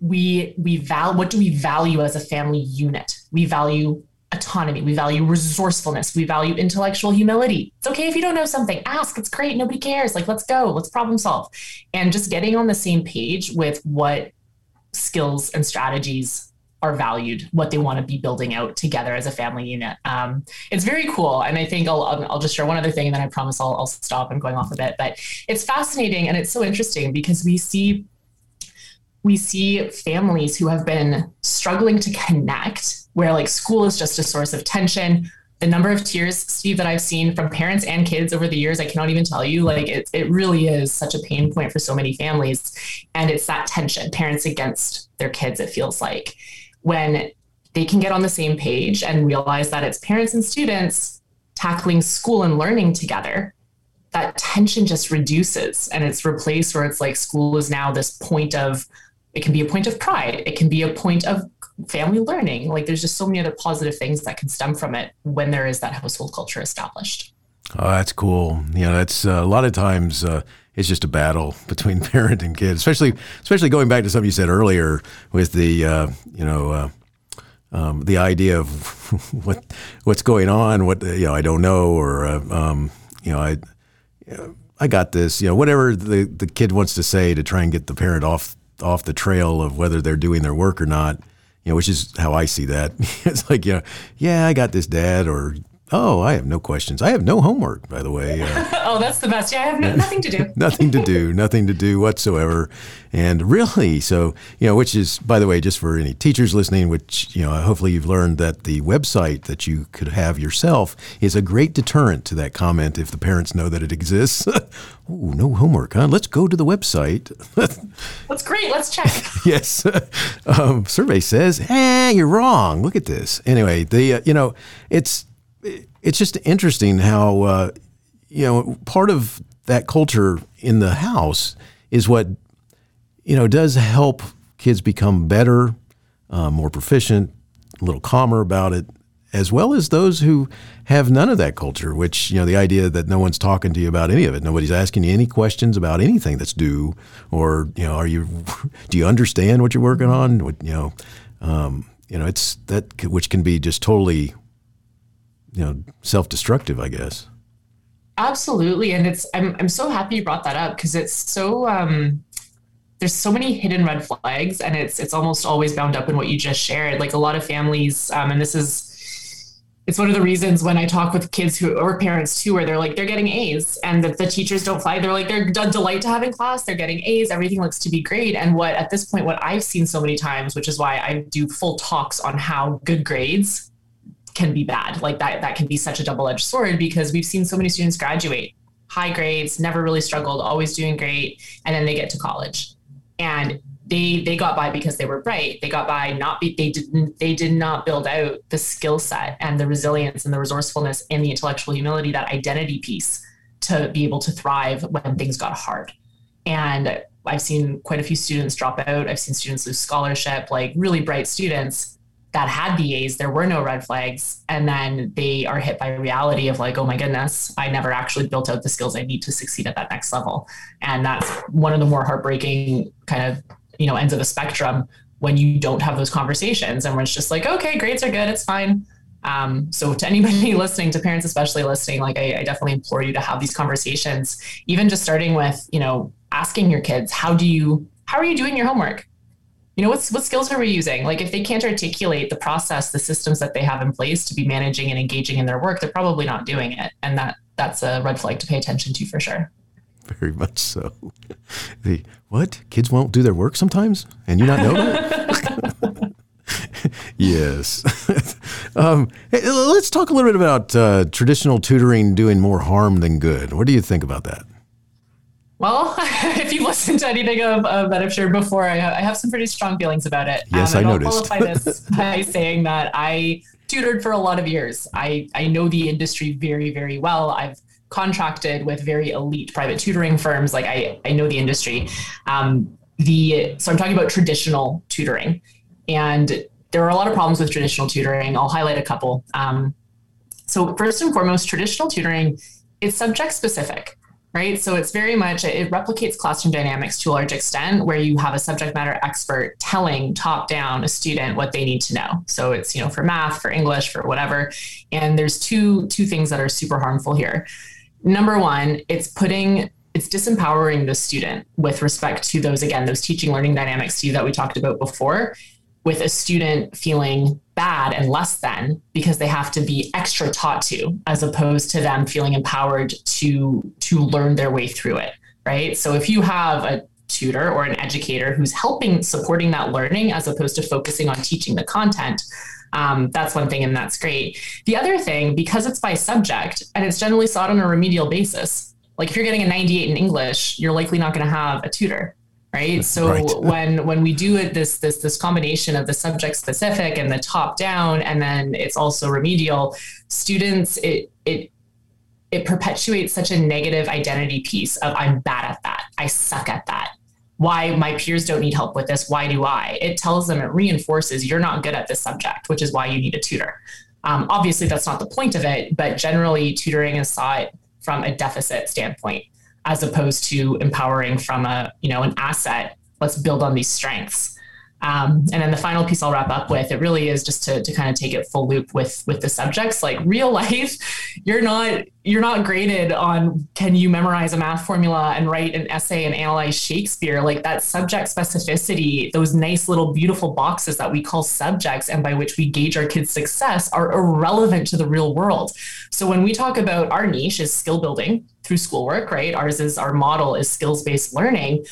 we we value what do we value as a family unit? We value autonomy. We value resourcefulness. We value intellectual humility. It's okay if you don't know something. Ask. It's great. Nobody cares. Like let's go. Let's problem solve. And just getting on the same page with what skills and strategies are valued, what they want to be building out together as a family unit. Um, it's very cool. And I think I'll, I'll just share one other thing and then I promise I'll, I'll stop. I'm going off a bit, but it's fascinating and it's so interesting because we see we see families who have been struggling to connect where like school is just a source of tension the number of tears, Steve, that I've seen from parents and kids over the years, I cannot even tell you. Like it, it really is such a pain point for so many families. And it's that tension, parents against their kids, it feels like. When they can get on the same page and realize that it's parents and students tackling school and learning together, that tension just reduces and it's replaced where it's like school is now this point of it can be a point of pride. It can be a point of family learning. Like there's just so many other positive things that can stem from it when there is that household culture established. Oh that's cool. You know that's uh, a lot of times uh, it's just a battle *laughs* between *laughs* parent and kid especially especially going back to something you said earlier with the uh, you know uh, um, the idea of *laughs* what what's going on what you know I don't know or uh, um, you know I I got this, you know, whatever the, the kid wants to say to try and get the parent off off the trail of whether they're doing their work or not, you know, which is how I see that. *laughs* it's like, you know, yeah, I got this dad or Oh, I have no questions. I have no homework, by the way. Uh, *laughs* oh, that's the best. Yeah, I have no, nothing to do. *laughs* nothing to do. Nothing to do whatsoever. And really, so, you know, which is, by the way, just for any teachers listening, which, you know, hopefully you've learned that the website that you could have yourself is a great deterrent to that comment if the parents know that it exists. *laughs* oh, no homework, huh? Let's go to the website. that's great. Let's check. yes. Um, survey says, hey, you're wrong. Look at this. Anyway, the, uh, you know, it's, it's just interesting how uh, you know part of that culture in the house is what you know does help kids become better, uh, more proficient, a little calmer about it, as well as those who have none of that culture. Which you know the idea that no one's talking to you about any of it, nobody's asking you any questions about anything that's due, or you know, are you *laughs* do you understand what you're working on? You know, um, you know, it's that which can be just totally you know self-destructive i guess absolutely and it's i'm, I'm so happy you brought that up because it's so um there's so many hidden red flags and it's it's almost always bound up in what you just shared like a lot of families um, and this is it's one of the reasons when I talk with kids who or parents too, where they're like they're getting A's and the, the teachers don't fly. They're like they're a delight to have in class. They're getting A's. Everything looks to be great. And what at this point, what I've seen so many times, which is why I do full talks on how good grades can be bad. Like that, that can be such a double edged sword because we've seen so many students graduate high grades, never really struggled, always doing great. And then they get to college and they, they got by because they were bright. They got by not be, they didn't, they did not build out the skill set and the resilience and the resourcefulness and the intellectual humility, that identity piece to be able to thrive when things got hard. And I've seen quite a few students drop out. I've seen students lose scholarship, like really bright students that had the A's, there were no red flags. And then they are hit by reality of like, oh my goodness, I never actually built out the skills I need to succeed at that next level. And that's one of the more heartbreaking kind of, you know, ends of the spectrum when you don't have those conversations and when it's just like, okay, grades are good, it's fine. Um, so to anybody *laughs* listening, to parents especially listening, like I, I definitely implore you to have these conversations, even just starting with, you know, asking your kids, how do you, how are you doing your homework? You know what's what skills are we using? Like if they can't articulate the process the systems that they have in place to be managing and engaging in their work they're probably not doing it. And that that's a red flag to pay attention to for sure. Very much so. *laughs* The what? Kids won't do their work sometimes? And you not know that? *laughs* Yes. *laughs* Um, hey, let's talk a little bit about uh, traditional tutoring doing more harm than good. What do you think about that well, *laughs* if you listen to anything of, of that I've shared before, I, I, have some pretty strong feelings about it. Yes, um, I, I noticed. qualify this *laughs* by saying that I tutored for a lot of years. I, I know the industry very, very well. I've contracted with very elite private tutoring firms. Like I, I know the industry. Um, the so I'm talking about traditional tutoring, and there are a lot of problems with traditional tutoring. I'll highlight a couple. Um, so first and foremost, traditional tutoring is subject specific right? So it's very much, it replicates classroom dynamics to a large extent where you have a subject matter expert telling top down a student what they need to know. So it's, you know, for math, for English, for whatever. And there's two, two things that are super harmful here. Number one, it's putting it's disempowering the student with respect to those again those teaching learning dynamics to you that we talked about before with a student feeling bad and less than because they have to be extra taught to as opposed to them feeling empowered to to learn their way through it right? So if you have a tutor or an educator who's helping supporting that learning as opposed to focusing on teaching the content um, that's one thing and that's great. The other thing because it's by subject and it's generally sought on a remedial basis like if you're getting a 98 in english you're likely not going to have a tutor right? So right. *laughs* when when we do it this this this combination of the subject specific and the top down and then it's also remedial students it it it perpetuates such a negative identity piece of i'm bad at that. I suck at that. Why my peers don't need help with this. Why do i? It tells them it reinforces you're not good at this subject which is why you need a tutor. Um, obviously that's not the point of it but generally tutoring is sought from a deficit standpoint as opposed to empowering from a you know an asset let's build on these strengths um, and then the final piece I'll wrap up with, it really is just to, to kind of take it full loop with with the subjects. Like real *laughs* life, you're not you're not graded on can you memorize a math formula and write an essay and analyze Shakespeare. Like that subject specificity, those nice little beautiful boxes that we call subjects and by which we gauge our kids' success are irrelevant to the real world. So when we talk about our niche is skill building through schoolwork, right? Ours is our model is skills based learning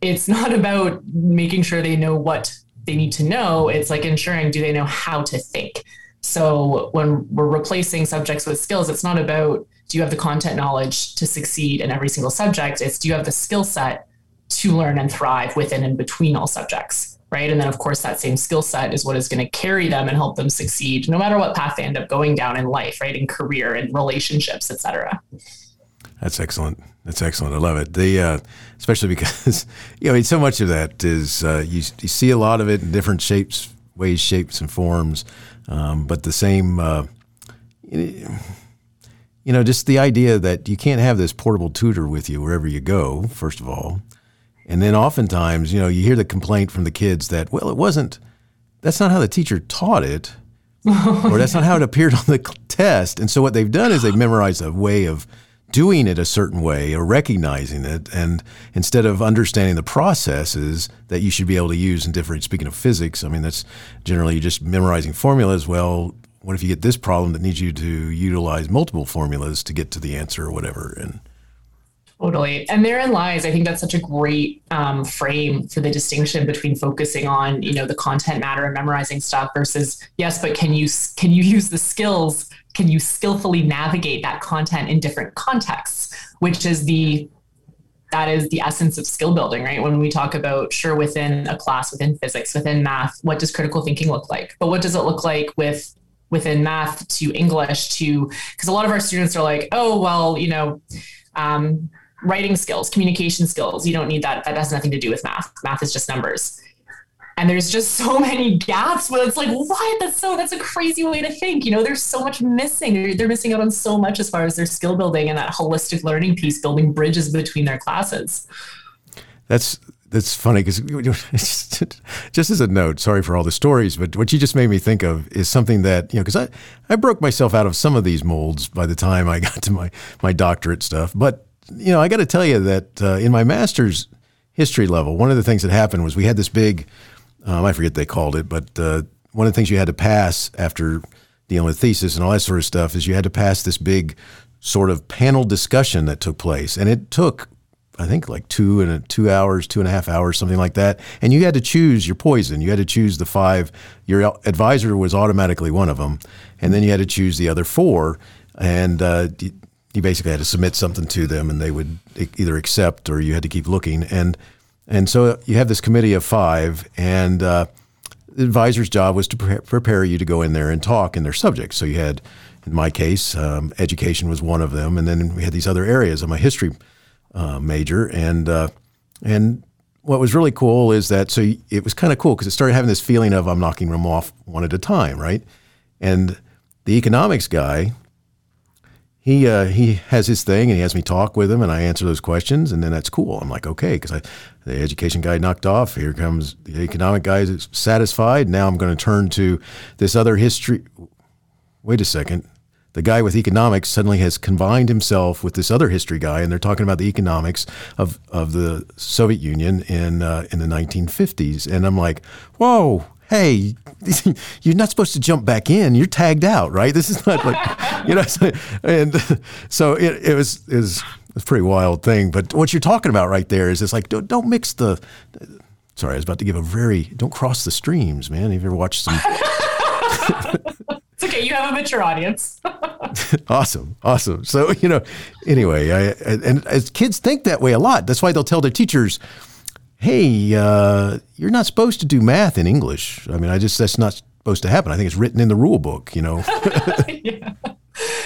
it's not about making sure they know what they need to know. It's like ensuring do they know how to think. So when we're replacing subjects with skills, it's not about do you have the content knowledge to succeed in every single subject. It's do you have the skill set to learn and thrive within and between all subjects, right? And then of course that same skill set is what is going to carry them and help them succeed, no matter what path they end up going down in life, right? In career and relationships, etc. That's excellent. That's excellent. I love it. The uh, especially *laughs* because you know I mean, so much of that is uh, you you see a lot of it in different shapes, ways, shapes, and forms, um, but the same. Uh, you know, just the idea that you can't have this portable tutor with you wherever you go. First of all, and then oftentimes, you know, you hear the complaint from the kids that well, it wasn't. That's not how the teacher taught it. or that's not how it appeared on the *laughs* test. And so what they've done is they've memorized a way of doing it a certain way or recognizing it and instead of understanding the processes that you should be able to use in different speaking of physics i mean that's generally just memorizing formulas well what if you get this problem that needs you to utilize multiple formulas to get to the answer or whatever? And Totally. And therein lies, I think that's such a great um, frame for the distinction between focusing on, you know, the content matter and memorizing stuff versus, yes, but can you, can you use the skills? Can you skillfully navigate that content in different contexts, which is the, that is the essence of skill building, right? When we talk about, sure, within a class, within physics, within math, what does critical thinking look like? But what does it look like with within math to English to, because a lot of our students are like, oh, well, you know, um, writing skills, communication skills. You don't need that. That has nothing to do with math. Math is just numbers. And there's just so many gaps where it's like, what? That's so, that's a crazy way to think. You know, there's so much missing. They're, they're missing out on so much as far as their skill building and that holistic learning piece, building bridges between their classes. That's, that's funny because *laughs* just as a note, sorry for all the stories, but what you just made me think of is something that, you know, because I, I broke myself out of some of these molds by the time I got to my, my doctorate stuff. But you know, I got to tell you that uh, in my master's history level, one of the things that happened was we had this big, um, I forget they called it, but uh, one of the things you had to pass after dealing with thesis and all that sort of stuff is you had to pass this big sort of panel discussion that took place, and it took. I think like two and a, two hours, two and a half hours, something like that. And you had to choose your poison. You had to choose the five. Your advisor was automatically one of them, and then you had to choose the other four. And uh, you basically had to submit something to them and they would either accept or you had to keep looking. And, and so you have this committee of five and uh, the advisor's job was to pre- prepare you to go in there and talk in their subjects. So you had, in my case, um, education was one of them. And then we had these other areas. I'm a history uh, major and, uh, and what was really cool is that, so it was kind of cool because it started having this feeling of I'm knocking them off one at a time, right? And the economics guy he uh, he has his thing and he has me talk with him and I answer those questions and then that's cool. I'm like okay because the education guy knocked off. Here comes the economic guy is satisfied. Now I'm going to turn to this other history. Wait a second. The guy with economics suddenly has combined himself with this other history guy, and they're talking about the economics of, of the Soviet Union in uh, in the 1950s. And I'm like, whoa, hey, *laughs* you're not supposed to jump back in. You're tagged out, right? This is not like, *laughs* you know, and *laughs* so it, it was, it was a pretty wild thing. But what you're talking about right there is it's like, don't, don't mix the, sorry, I was about to give a very, don't cross the streams, man. Have you ever watched some? it's okay. You have a mature audience. awesome. Awesome. So, you know, anyway, I, and as kids think that way a lot. That's why they'll tell their teachers, hey, uh, you're not supposed to do math in English. I mean, I just, that's not supposed to happen. I think it's written in the rule book, you know? *laughs* yeah.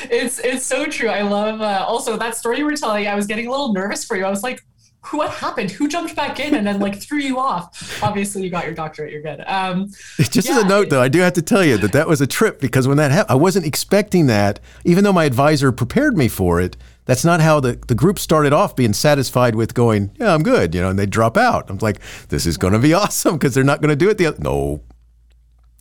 It's, it's so true. I love, uh, also that story you were telling, I was getting a little nervous for you. I was like, what happened? Who jumped back in and then like threw you off? Obviously, you got your doctorate. You're good. Um, Just yeah, as a note, though, I do have to tell you that that was a trip because when that happened, I wasn't expecting that. Even though my advisor prepared me for it, that's not how the, the group started off being satisfied with going, yeah, I'm good, you know, and they drop out. I'm like, this is going to be *laughs* awesome because they're not going to do it the other. No.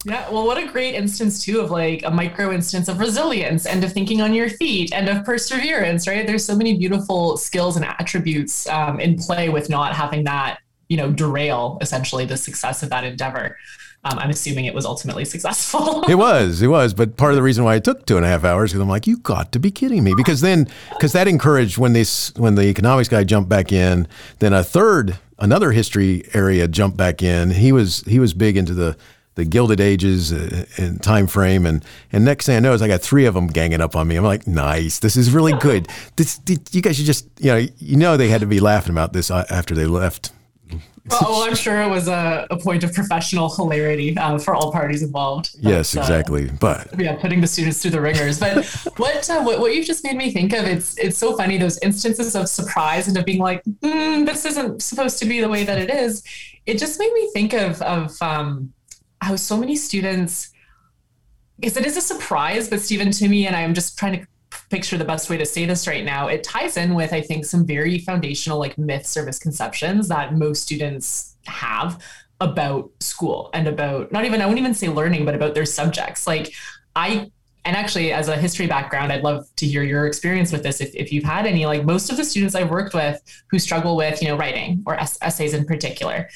Yeah, well, what a great instance too of like a micro instance of resilience and of thinking on your feet and of perseverance, right? There's so many beautiful skills and attributes um, in play with not having that, you know, derail essentially the success of that endeavor um, I'm assuming it was ultimately *laughs* successful. it was, it was. But part of the reason why it took two and a half hours because I'm like, you got to be kidding me. Because then, because that encouraged when this when the economics guy jumped back in, then a third, another history area jumped back in. He was he was big into the the Gilded Ages uh, and time frame, and and next thing I know is I got three of them ganging up on me. I'm like, nice, this is really good. This, you guys should just, you know, you know, they had to be laughing about this uh, after they left well, I'm sure it was a, a point of professional hilarity uh, for all parties involved. Yes, uh, exactly. Uh, but yeah, putting the students through the ringers. But *laughs* what, uh, what what you just made me think of it's it's so funny those instances of surprise and of being like, mm, this isn't supposed to be the way that it is. It just made me think of of um, how so many students. Because it is a surprise, but Stephen, to me, and I'm just trying to picture the best way to say this right now, it ties in with, I think, some very foundational like myths or misconceptions that most students have about school and about not even, I wouldn't even say learning, but about their subjects. Like I and actually as a history background i'd love to hear your experience with this if, if you've had any like most of the students i've worked with who struggle with you know writing or essays in particular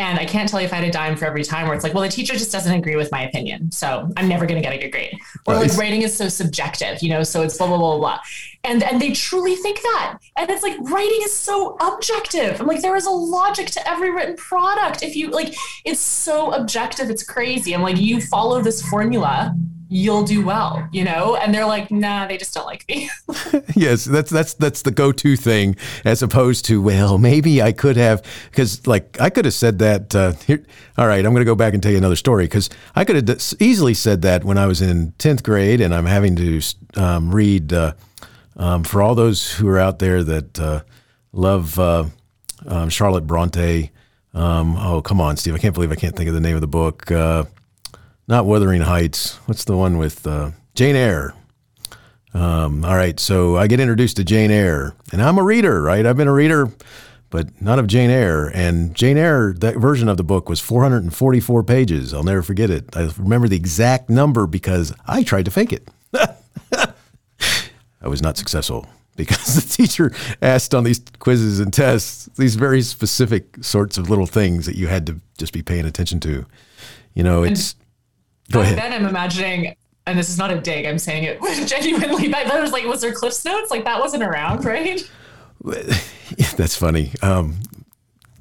and I can't tell you if I had a dime for every time where it's like, well, the teacher just doesn't agree with my opinion. So I'm never going to get a good grade. Or right. like writing is so subjective, you know, so it's blah, blah, blah, blah. And, and they truly think that. And it's like writing is so objective. I'm like, there is a logic to every written product. If you like, it's so objective. It's crazy. I'm like, you follow this formula you'll do well, you know? And they're like, nah, they just don't like me. *laughs* yes, that's that's that's the go-to thing as opposed to, well, maybe I could have because like I could have said that uh, here all right, I'm going to go back and tell you another story because I could have easily said that when I was in 10th grade and I'm having to um, read uh, um, for all those who are out there that uh, love uh, um, Charlotte Bronte. Um, oh, come on, Steve. I can't believe I can't think of the name of the book. Not Wuthering Heights. What's the one with uh, Jane Eyre? Um, all right, so I get introduced to Jane Eyre, and I'm a reader, right? I've been a reader, but not of Jane Eyre. And Jane Eyre, that version of the book was 444 pages. I'll never forget it. I remember the exact number because I tried to fake it. *laughs* I was not successful because *laughs* the teacher asked on these quizzes and tests these very specific sorts of little things that you had to just be paying attention to. You know, it's Go ahead. Then I'm imagining, and this is not a dig, I'm saying it *laughs* genuinely. Back then, was like, was there Cliff's Notes? Like that wasn't around, right? *laughs* That's funny. Um,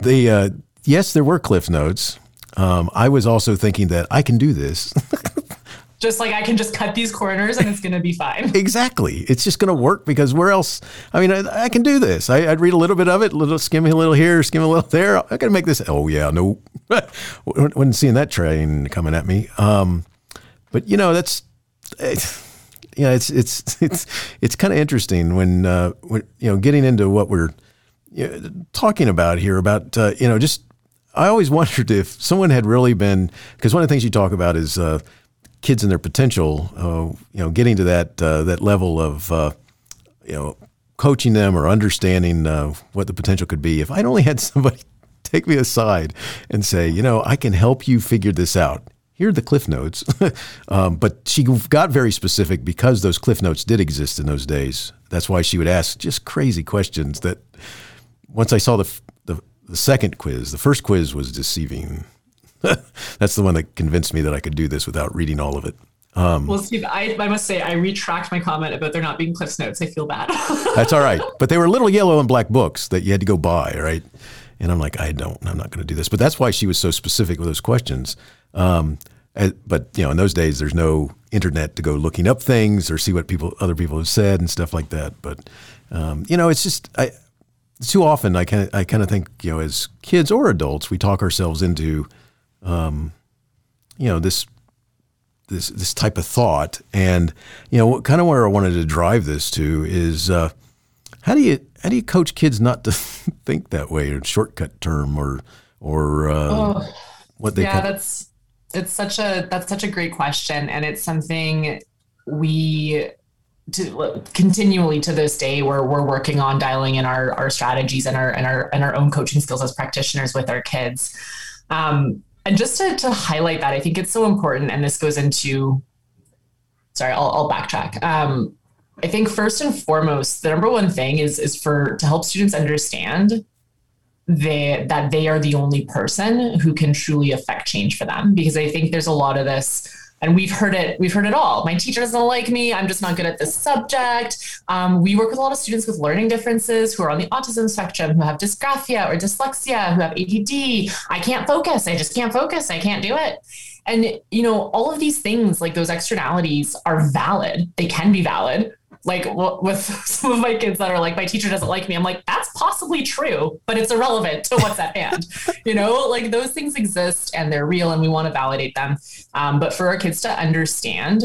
the uh, yes, there were Cliff Notes. Um, I was also thinking that I can do this. *laughs* just like I can just cut these corners and it's going to be fine. *laughs* exactly. It's just going to work because where else? I mean, I, I can do this. I, would read a little bit of it, little skim a little here, skim a little there. I got to make this. Oh yeah, no, *laughs* wasn't seeing that train coming at me. Um, but you know, that's. It's, yeah, it's it's *laughs* it's it's kind of interesting when uh, when you know getting into what we're you know, talking about here about uh, you know just I always wondered if someone had really been because one of the things you talk about is uh, kids and their potential, uh, you know, getting to that uh, that level of uh, you know coaching them or understanding uh, what the potential could be. If I'd only had *laughs* somebody take me aside and say, you know, I can help you figure this out. Here are the cliff notes. *laughs* um, but she got very specific because those cliff notes did exist in those days. That's why she would ask just crazy questions that once I saw the, the, the second quiz, the first quiz was deceiving. *laughs* That's the one that convinced me that I could do this without reading all of it. Um, well, Steve, I, I, must say I retract my comment about there not being Cliff's Notes. I feel bad. *laughs* that's all right, but they were little yellow and black books that you had to go buy, right? And I'm like, I don't, I'm not going to do this. But that's why she was so specific with those questions. Um, but you know, in those days, there's no internet to go looking up things or see what people, other people have said and stuff like that. But um, you know, it's just I, too often I kind of I kind of think you know as kids or adults we talk ourselves into um, you know this this this type of thought. And you know kind of where I wanted to drive this to is uh, how do you how do you coach kids not to *laughs* think that way or shortcut term or or uh, oh, what they yeah that's it's such a that's such a great question. And it's something we to continually to this day where we're working on dialing in our our strategies and our and our and our own coaching skills as practitioners with our kids. Um, and just to, to highlight that i think it's so important and this goes into sorry i'll, I'll backtrack. Um, i think first and foremost the number one thing is is for to help students understand they, that they are the only person who can truly affect change for them. Because i think there's a lot of this and we've heard it we've heard it all. My teacher doesn't like me. I'm just not good at this subject. Um, we work with a lot of students with learning differences who are on the autism spectrum who have dysgraphia or dyslexia who have add i can't focus. I just can't focus. I can't do it. And you know all of these things like those externalities are valid. They can be valid like with *laughs* some of my kids that are like my teacher doesn't like me. I'm like that's possibly true but it's irrelevant to what's at hand. *laughs* You know like those things exist and they're real and we want to validate them. Um, but for our kids to understand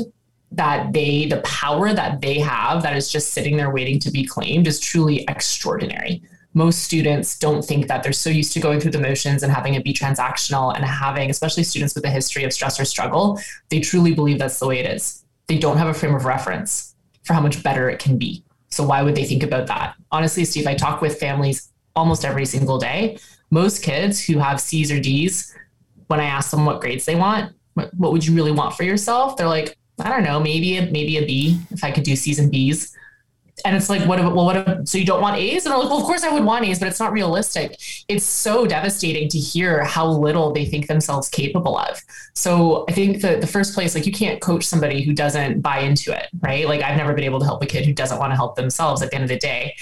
that they the power that they have that is just sitting there waiting to be claimed is truly extraordinary. Most students don't think that they're so used to going through the motions and having it be transactional and having especially students with a history of stress or struggle they truly believe that's the way it is. They don't have a frame of reference for how much better it can be. So why would they think about that? Honestly, Steve, I talk with families almost every single day. Most kids who have C's or D's, when I ask them what grades they want, what, would you really want for yourself? They're like, I don't know, maybe a, maybe a B if I could do C's and B's and it's like what If, well what If, so you don't want a's? And i'm like well of course i would want a's but it's not realistic. It's so devastating to hear how little they think themselves capable of. So i think that the first place like you can't coach somebody who doesn't buy into it right? Like i've never been able to help a kid who doesn't want to help themselves at the end of the day.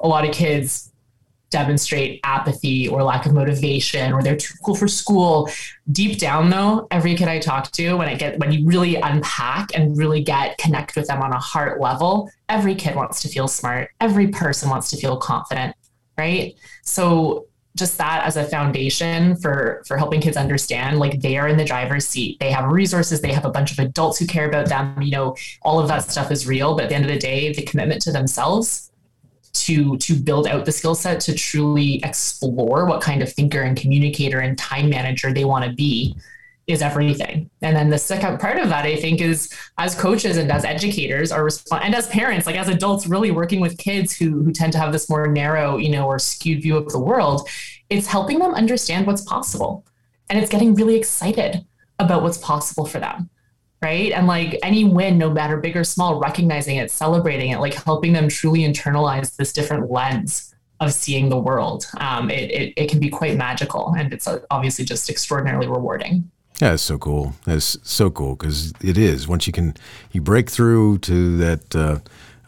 A lot of kids demonstrate apathy or lack of motivation or they're too cool for school. Deep down though, every kid I talk to, when I get when you really unpack and really get connect with them on a heart level, every kid wants to feel smart. Every person wants to feel confident, right? So just that as a foundation for for helping kids understand like they are in the driver's seat they have resources they have a bunch of adults who care about them you know all of that stuff is real but at the end of the day the commitment to themselves to to build out the skill set to truly explore what kind of thinker and communicator and time manager they want to be is everything. And then the second part of that, I think, is as coaches and as educators are and as parents, like as adults, really working with kids who who tend to have this more narrow, you know, or skewed view of the world, it's helping them understand what's possible. And it's getting really excited about what's possible for them right? And like any win, no matter big or small, recognizing it, celebrating it, like helping them truly internalize this different lens of seeing the world. Um, it, it, it can be quite magical and it's uh, obviously just extraordinarily rewarding. Yeah, it's so cool. It's so cool because it is. Once you can, you break through to that, uh,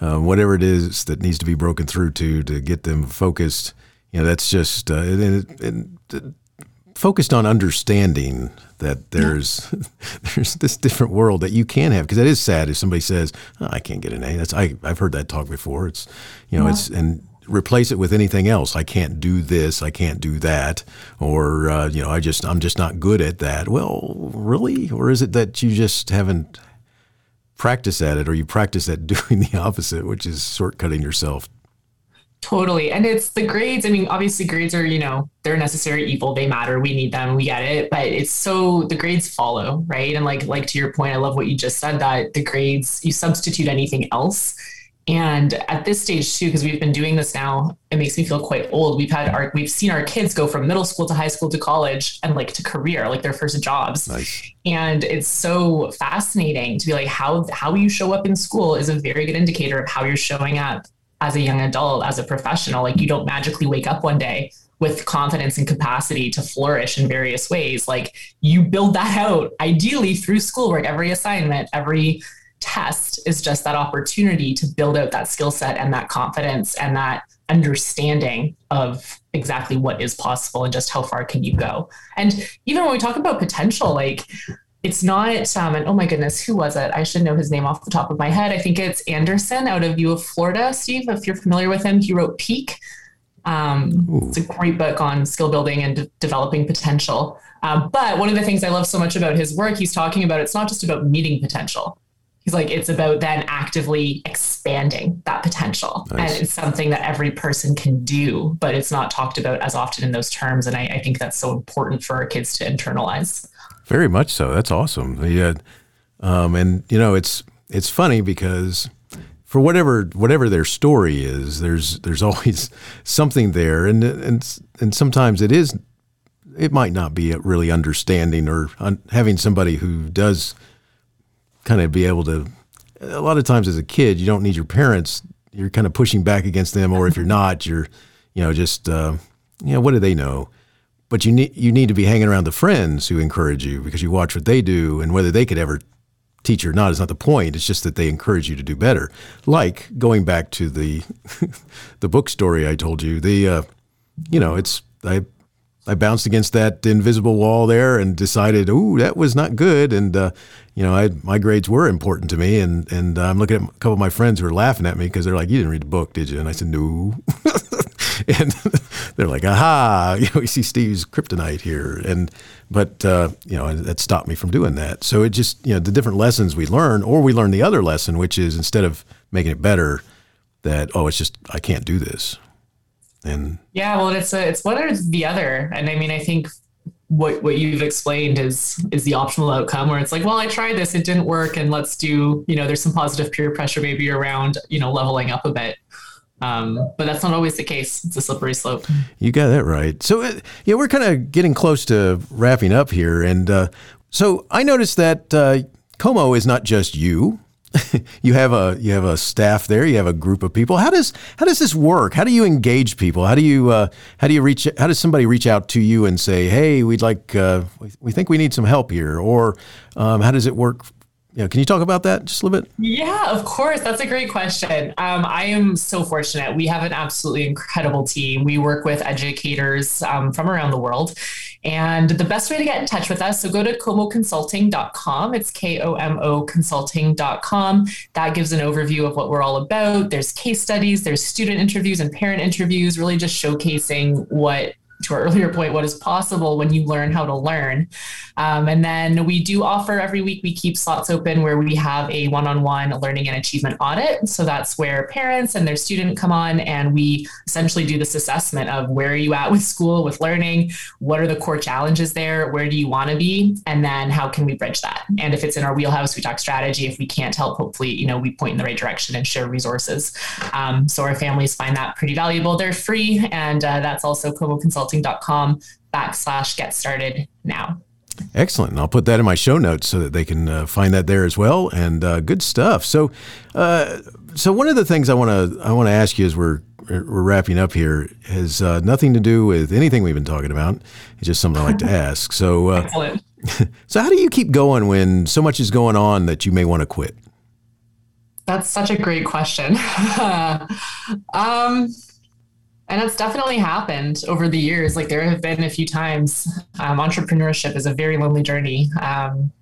uh, whatever it is that needs to be broken through to to get them focused. You know, that's just uh, it, it, it, focused on understanding that there's yeah. *laughs* there's this different world that you can have because that is sad if somebody says oh, I can't get an A. That's I I've heard that talk before. It's you know yeah. it's and replace it with anything else. I can't do this. I can't do that. Or uh, you know I just I'm just not good at that. Well, really? Or is it that you just haven't practiced at it, or you practice at *laughs* doing the opposite, which is shortcutting yourself Totally. And it's the grades. I mean, obviously, grades are, you know, they're necessary evil. They matter. We need them. We get it. But it's so the grades follow, right? And like, like to your point, I love what you just said that the grades, you substitute anything else. And at this stage too, because we've been doing this now, it makes me feel quite old. We've had our, we've seen our kids go from middle school to high school to college and like to career, like their first jobs. Nice. And it's so fascinating to be like, how, how you show up in school is a very good indicator of how you're showing up as a young adult, as a professional. Like you don't magically wake up one day with confidence and capacity to flourish in various ways. Like you build that out ideally through schoolwork, every assignment, every test is just that opportunity to build out that skill set and that confidence and that understanding of exactly what is possible and just how far can you go. And even when we talk about potential, like it's not um, and oh my goodness who was it i should know his name off the top of my head i think it's anderson out of u of florida steve if you're familiar with him he wrote peak Um, it's a great book on skill building and de- developing potential. Uh, but one of the things I love so much about his work, he's talking about it's not just about meeting potential. He's like, it's about then actively expanding that potential. Nice. And it's something that every person can do, but it's not talked about as often in those terms. And I, I think that's so important for our kids to internalize. Very much so. That's awesome. Yeah. Um, and you know, it's it's funny because for whatever whatever their story is, there's there's *laughs* always something there, and and and sometimes it is it might not be really understanding or un, having somebody who does kind of be able to. A lot of times, as a kid, you don't need your parents. You're kind of pushing back against them, or if you're not, you're you know just uh, you know what do they know? But you need you need to be hanging around the friends who encourage you because you watch what they do, and whether they could ever teach or not is not the point. It's just that they encourage you to do better. Like going back to the *laughs* the book story I told you. The uh, you know it's I I bounced against that invisible wall there and decided, ooh, that was not good. And uh, you know, I, my grades were important to me. And and I'm looking at a couple of my friends who are laughing at me because they're like, "You didn't read the book, did you?" And I said, "No." *laughs* *laughs* and they're like, "Aha!" *laughs* You know, you see Steve's kryptonite here. And but uh, you know, that stopped me from doing that. So it just you know the different lessons we learn, or we learn the other lesson, which is instead of making it better, that oh, it's just I can't do this. And yeah, well, it's a, it's one or the other. And I mean, I think what what you've explained is is the optimal outcome where it's like well i tried this it didn't work and let's do you know there's some positive peer pressure maybe around you know leveling up a bit um, but that's not always the case it's a slippery slope you got that right so uh, yeah we're kind of getting close to wrapping up here and uh, so i noticed that uh, Komo is not just you *laughs* you have a you have a staff there. You have a group of people. How does how does this work? How do you engage people? How do you uh, how do you reach? How does somebody reach out to you and say, "Hey, we'd like uh, we think we need some help here," or um, how does it work yeah, can you talk about that just a little bit? Yeah, of course. That's a great question. Um, I am so fortunate. We have an absolutely incredible team. We work with educators um, from around the world. And the best way to get in touch with us, so go to komoconsulting.com. It's K O M O consulting.com. That gives an overview of what we're all about. There's case studies, there's student interviews and parent interviews, really just showcasing what to our earlier point, what is possible when you learn how to learn. Um, and then we do offer every week, we keep slots open where we have a one on one learning and achievement audit. So that's where parents and their student come on and we essentially do this assessment of where are you at with school, with learning, what are the core challenges there, where do you want to be, and then how can we bridge that? And if it's in our wheelhouse, we talk strategy. If we can't help, hopefully, you know, we point in the right direction and share resources. Um, so our families find that pretty valuable. They're free, and uh, that's also Komo Consulting consulting.com backslash get started now. Excellent. And I'll put that in my show notes so that they can uh, find that there as well. And uh, good stuff. So, uh, so one of the things I want to I want to ask you as we're we're wrapping up here has uh, nothing to do with anything we've been talking about. It's just something I like to *laughs* ask. So, uh, *laughs* so how do you keep going when so much is going on that you may want to quit? That's such a great question. *laughs* um, and it's definitely happened over the years. Like there have been a few times. Um, entrepreneurship is a very lonely journey. Um,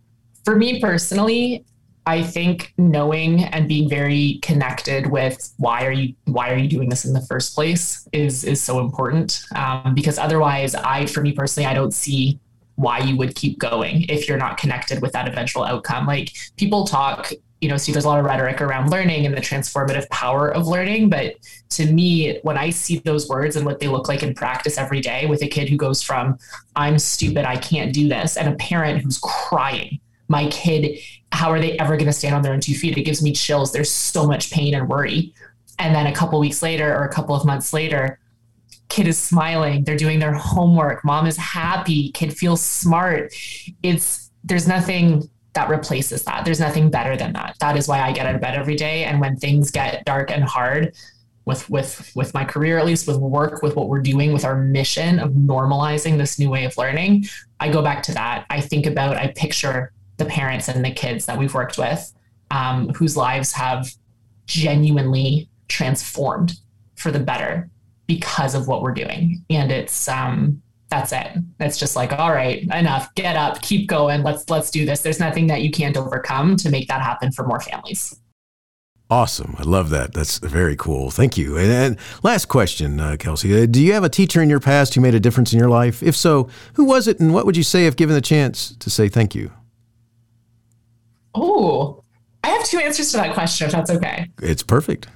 for me personally, I think knowing and being very connected with why are you why are you doing this in the first place is is so important. Um, because otherwise, I for me personally, I don't see why you would keep going if you're not connected with that eventual outcome. Like people talk you know, see there's a lot of rhetoric around learning and the transformative power of learning. But to me, when I see those words and what they look like in practice every day with a kid who goes from, I'm stupid, I can't do this, and a parent who's crying, my kid, how are they ever going to stand on their own two feet? It gives me chills. There's so much pain and worry. And then a couple weeks later or a couple of months later, kid is smiling, they're doing their homework, mom is happy, kid feels smart. It's there's nothing that replaces that. There's nothing better than that. That is why I get out of bed every day. And when things get dark and hard, with with with my career at least with work with what we're doing with our mission of normalizing this new way of learning i go back to that i think about i picture the parents and the kids that we've worked with um, whose lives have genuinely transformed for the better because of what we're doing and it's um that's it. It's just like, all right, enough. Get up, keep going. Let's let's do this. There's nothing that you can't overcome to make that happen for more families. Awesome. I love that. That's very cool. Thank you. And, and last question, uh, Kelsey. Uh, do you have a teacher in your past who made a difference in your life? If so, who was it and what would you say if given the chance to say thank you? Oh, I have two answers to that question, if that's okay. It's perfect.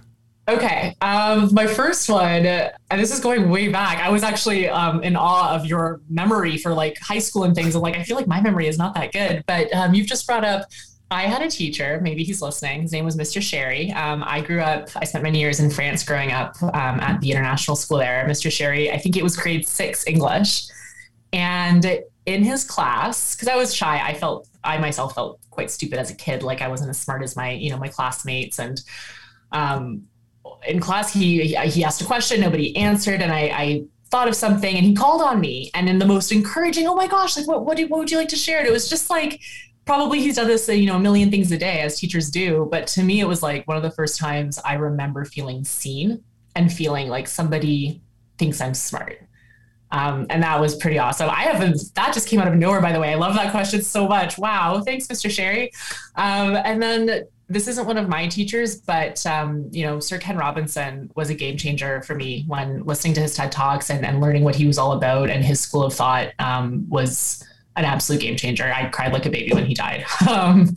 Okay. Um, my first one, and this is going way back. I was actually um, in awe of your memory for like high school and things. And like, I feel like my memory is not that good, but um, you've just brought up I had a teacher, maybe he's listening. His name was Mr. Sherry. Um, I grew up, I spent many years in France growing up um, at the international school there. Mr. Sherry, I think it was grade six English. And in his class, because I was shy, I felt, I myself felt quite stupid as a kid. Like I wasn't as smart as my, you know, my classmates. And um, in class, he, he asked a question, nobody answered. And I, I thought of something and he called on me and in the most encouraging, oh my gosh, like what, what, do, what would you like to share? And it was just like, probably he's done this, you know, a million things a day as teachers do. But to me, it was like one of the first times I remember feeling seen and feeling like somebody thinks I'm smart. Um, and that was pretty awesome. I haven't, that just came out of nowhere, by the way. I love that question so much. Wow. Thanks, Mr. Sherry. Um, and then this isn't one of my teachers, but, um, you know, Sir Ken Robinson was a game changer for me when listening to his TED Talks and, and learning what he was all about and his school of thought um, was an absolute game changer. I cried like a baby when he died. *laughs* Um,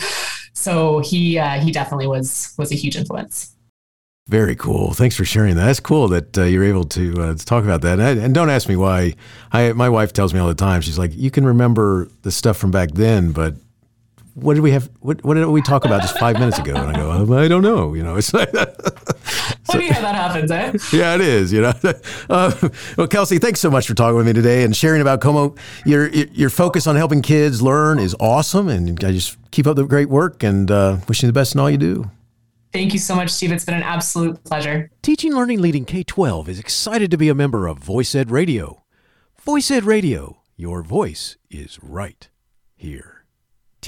so he uh, he definitely was was a huge influence. Very cool. Thanks for sharing that. That's cool that uh, you're able to, uh, to talk about that. And, and, don't ask me why. I, my wife tells me all the time. She's like, "You can remember the stuff from back then, but what did we have? What, what did we talk about just five minutes ago? And I go, um, I don't know. You know, it's like so, funny how that happens, eh? *laughs* Yeah, it is. You know. Uh, *laughs* well, Kelsey, thanks so much for talking with me today and sharing about Komo. Your your focus on helping kids learn is awesome, and I just keep up the great work and uh, wishing you the best in all you do. Thank you so much, Steve. It's been an absolute pleasure. Teaching Learning Leading K 12 is excited to be a member of Voice Ed Radio. Voice Ed Radio, your voice is right here.